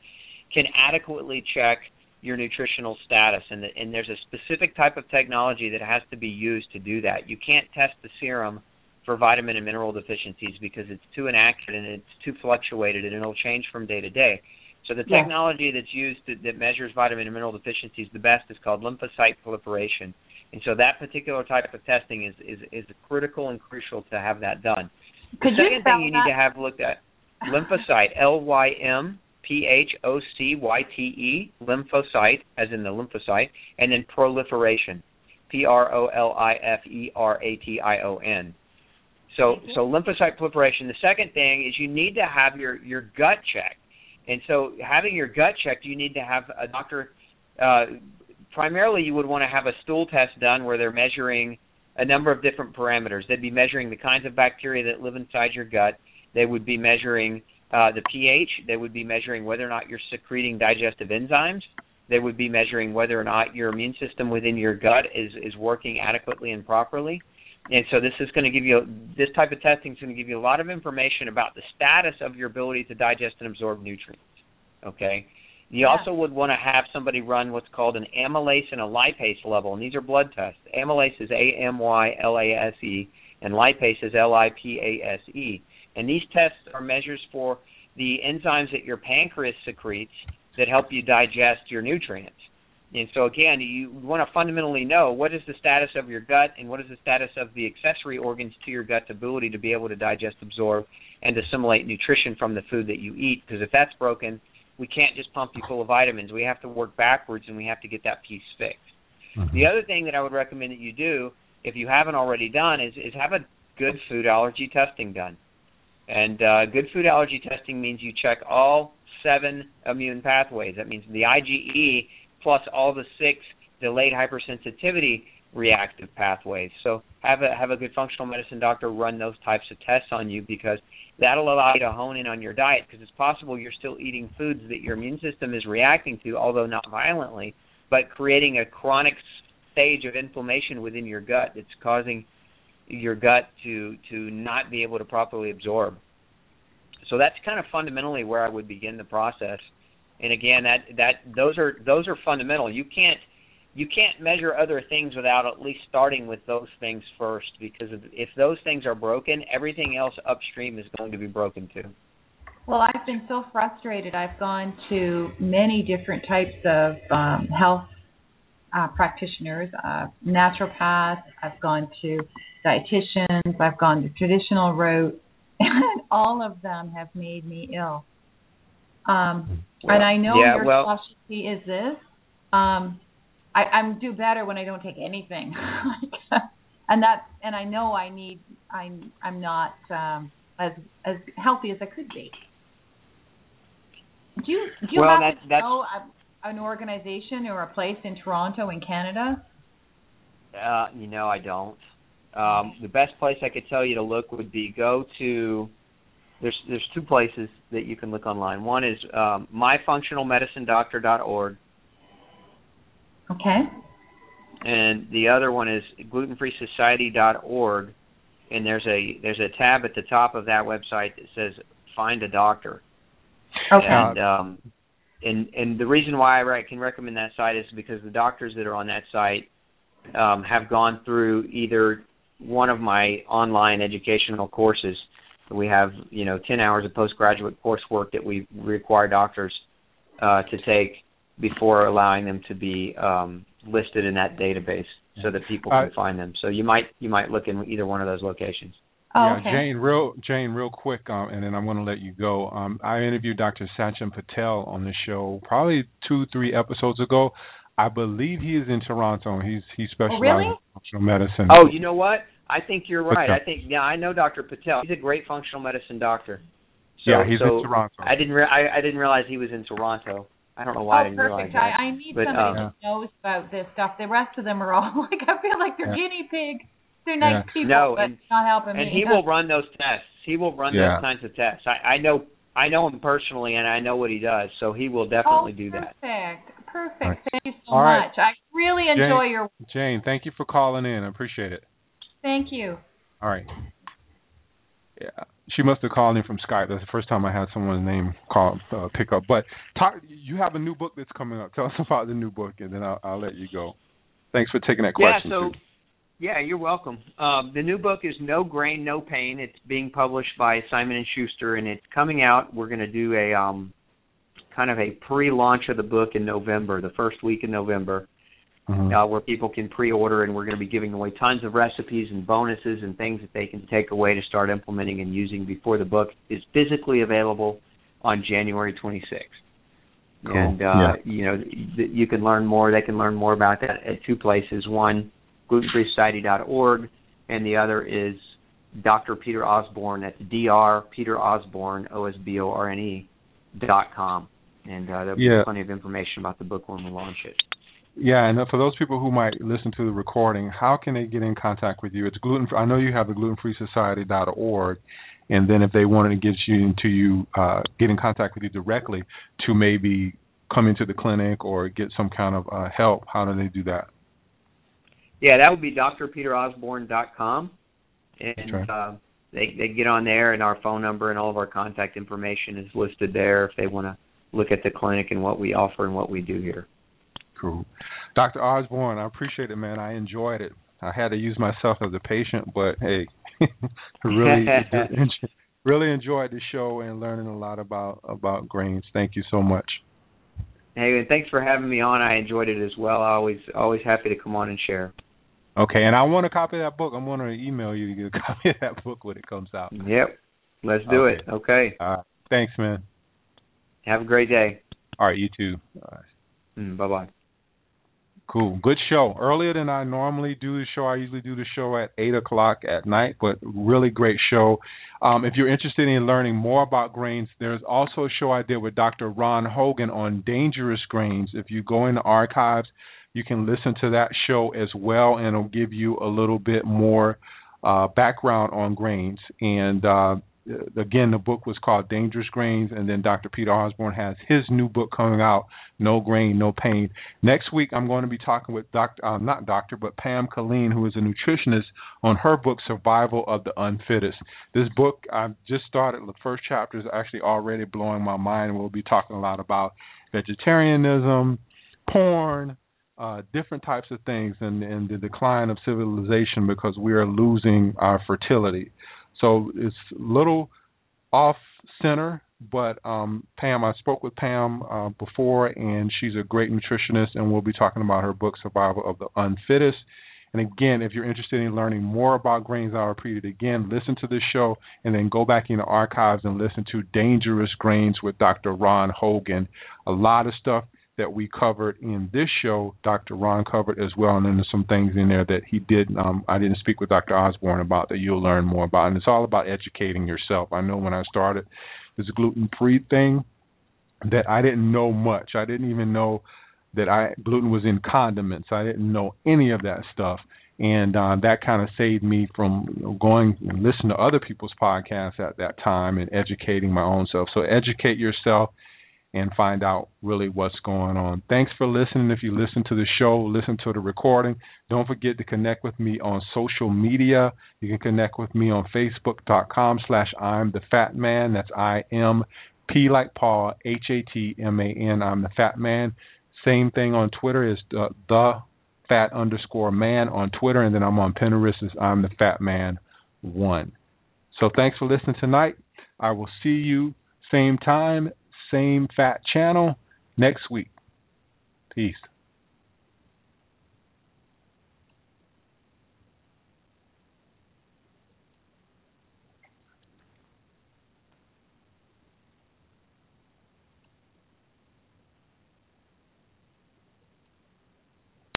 can adequately check your nutritional status, and the, and there's a specific type of technology that has to be used to do that. You can't test the serum for vitamin and mineral deficiencies because it's too inaccurate and it's too fluctuated and it'll change from day to day. So the Yeah. technology that's used to, that measures vitamin and mineral deficiencies the best is called lymphocyte proliferation. And so that particular type of testing is is, is critical and crucial to have that done. Could the second thing you that? need to have looked at lymphocyte L Y M P H O C Y T E lymphocyte as in the lymphocyte and then proliferation P R O L I F E R A T I O N. So so lymphocyte proliferation. The second thing is you need to have your your gut checked. And so having your gut checked, you need to have a doctor uh primarily you would want to have a stool test done where they're measuring a number of different parameters. They'd be measuring the kinds of bacteria that live inside your gut. They would be measuring uh, the pH. They would be measuring whether or not you're secreting digestive enzymes. They would be measuring whether or not your immune system within your gut is is working adequately and properly. And so this is going to give you this type of testing is going to give you a lot of information about the status of your ability to digest and absorb nutrients. Okay. You Yeah. also would want to have somebody run what's called an amylase and a lipase level, and these are blood tests. Amylase is A M Y L A S E, and lipase is L I P A S E. And these tests are measures for the enzymes that your pancreas secretes that help you digest your nutrients. And so again, you want to fundamentally know what is the status of your gut and what is the status of the accessory organs to your gut's ability to be able to digest, absorb, and assimilate nutrition from the food that you eat. Because if that's broken, we can't just pump you full of vitamins. We have to work backwards and we have to get that piece fixed. Mhm. The other thing that I would recommend that you do, if you haven't already done, is is have a good food allergy testing done. And uh, good food allergy testing means you check all seven immune pathways. That means the IgE plus all the six delayed hypersensitivity reactive pathways. So have a have a good functional medicine doctor run those types of tests on you because that'll allow you to hone in on your diet because it's possible you're still eating foods that your immune system is reacting to, although not violently, but creating a chronic stage of inflammation within your gut that's causing your gut to to not be able to properly absorb. So that's kind of fundamentally where I would begin the process. And again, that that those are those are fundamental. You can't you can't measure other things without at least starting with those things first because if, those things are broken, everything else upstream is going to be broken too. Well, I've been so frustrated. I've gone to many different types of um, health uh, practitioners, uh, naturopaths. I've gone to dietitians. I've gone the traditional route, <laughs> and all of them have made me ill. Um, and I know yeah, your well- specialty is this. Um, I, I'm do better when I don't take anything, <laughs> and that's and I know I need. I'm I'm not um, as as healthy as I could be. Do you do you Well, happen that's- to know a, an organization or a place in Toronto in Canada? Uh, you know, I don't. Um, the best place I could tell you to look would be go to. There's there's two places that you can look online. One is um, myfunctionalmedicinedoctor.org, Okay. and the other one is glutenfreesociety.org. And there's a there's a tab at the top of that website that says "Find a Doctor." Okay. And um, and and the reason why I can recommend that site is because the doctors that are on that site um, have gone through either one of my online educational courses. We have you know ten hours of postgraduate coursework that we require doctors uh, to take before allowing them to be um, listed in that database so that people can Uh, find them. So you might you might look in either one of those locations. oh, yeah, okay. Jane, real Jane, real quick, um, and then I'm going to let you go. Um, I interviewed Dr. Sachin Patel on the show probably two, three episodes ago. I believe he is in Toronto. He's he specializes really? in functional medicine. Oh, you know what? I think you're right. Okay. I think yeah, I know Dr. Patel. He's a great functional medicine doctor. So, yeah, he's so in Toronto. I didn't re- I, I didn't realize he was in Toronto. I don't know why oh, I didn't perfect. realize that. I, I need but, somebody uh, that knows about this stuff. The rest of them are all <laughs> like I feel like they're Yeah. guinea pigs. They're nice Yeah. people, No, but and- not helping and me. And he will run those tests. He will run Yeah. those kinds of tests. I, I know I know him personally, and I know what he does, so he will definitely oh, do that. Perfect. Perfect. All right. Thank you so All right. much. I really enjoy your Jane, thank you for calling in. I appreciate it. Thank you. All right. Yeah, she must have called in from Skype. That's the first time I had someone's name call uh, pick up. But talk. You have a new book that's coming up. Tell us <laughs> about the new book, and then I'll, I'll let you go. Thanks for taking that question. Yeah, so too. yeah, you're welcome. Um, the new book is No Grain, No Pain. It's being published by Simon and Schuster, and it's coming out. We're going to do a um, kind of a pre-launch of the book in November, the first week in November. Mhm. uh, where people can pre-order, and we're going to be giving away tons of recipes and bonuses and things that they can take away to start implementing and using before the book is physically available on January 26th. Cool. And uh, Yeah. you know, th- you can learn more. They can learn more about that at two places. One, glutenfreesociety.org, and the other is Dr. Peter Osborne. That's Dr. Peter Osborne, O S B O R N E dot com. And uh, there'll Yeah. be plenty of information about the book when we launch it. Yeah, and for those people who might listen to the recording, how can they get in contact with you? It's gluten. I know you have the glutenfreesociety.org, and then if they wanted to get you into you, uh, get in contact with you directly to maybe come into the clinic or get some kind of uh, help, how do they do that? Yeah, that would be drpeterosborne.com, and Okay. uh, they they get on there, and our phone number and all of our contact information is listed there if they want to look at the clinic and what we offer and what we do here. Cool. Dr. Osborne, I appreciate it, man. I enjoyed it. I had to use myself as a patient, but hey, <laughs> really, <laughs> really enjoyed the show and learning a lot about about grains. Thank you so much. Hey, and thanks for having me on. I enjoyed it as well. I always always happy to come on and share. Okay, and I want a copy of that book. I'm going to email you to get a <laughs> copy of that book when it comes out. Yep, let's do Okay. it. Okay, All right. Thanks, man. have a great day. All right, you too. Right. Mm, bye bye. Cool. Good show. Earlier than I normally do the show. I usually do the show at 8 o'clock at night, but really great show. Um, if you're interested in learning more about grains, there's also a show I did with Dr. Ron Hoggan on dangerous grains. If you go in the archives, you can listen to that show as well, and it'll give you a little bit more uh, background on grains. And uh, again, the book was called Dangerous Grains, and then Dr. Peter Osborne has his new book coming out, No Grain, No Pain. Next week, I'm going to be talking with Dr. Uh, not Doctor, but Pam Colleen, who is a nutritionist, on her book Survival of the Unfittest. This book I've just started. The first chapter is actually already blowing my mind. We'll be talking a lot about vegetarianism, porn, uh, different types of things, and, and the decline of civilization because we are losing our fertility. So it's a little off center, but um, Pam, I spoke with Pam uh, before, and she's a great nutritionist, and we'll be talking about her book, Survival of the Unfittest. And again, if you're interested in learning more about grains, I'll repeat it again. Listen to this show and then go back in the archives and listen to Dangerous Grains with Dr. Ron Hoggan. A lot of stuff that we covered in this show, Dr. Ron covered as well, and then there's some things in there that he did. Um, I didn't speak with Dr. Osborne about that you'll learn more about, and it's all about educating yourself. I know when I started this gluten-free thing that I didn't know much. I didn't even know that I gluten was in condiments. I didn't know any of that stuff, and uh, that kind of saved me from going and listening to other people's podcasts at that time and educating my own self. So educate yourself and find out really what's going on. Thanks for listening. If you listen to the show, listen to the recording. Don't forget to connect with me on social media. You can connect with me on Facebook.com slash I'm the Fat Man. That's I M P like Paul, H A T M A N. I'm the Fat Man. Same thing on Twitter is the, the Fat underscore Man on Twitter, and then I'm on Pinterest as I'm the Fat Man One. So thanks for listening tonight. I will see you same time, same fat channel next week. Peace.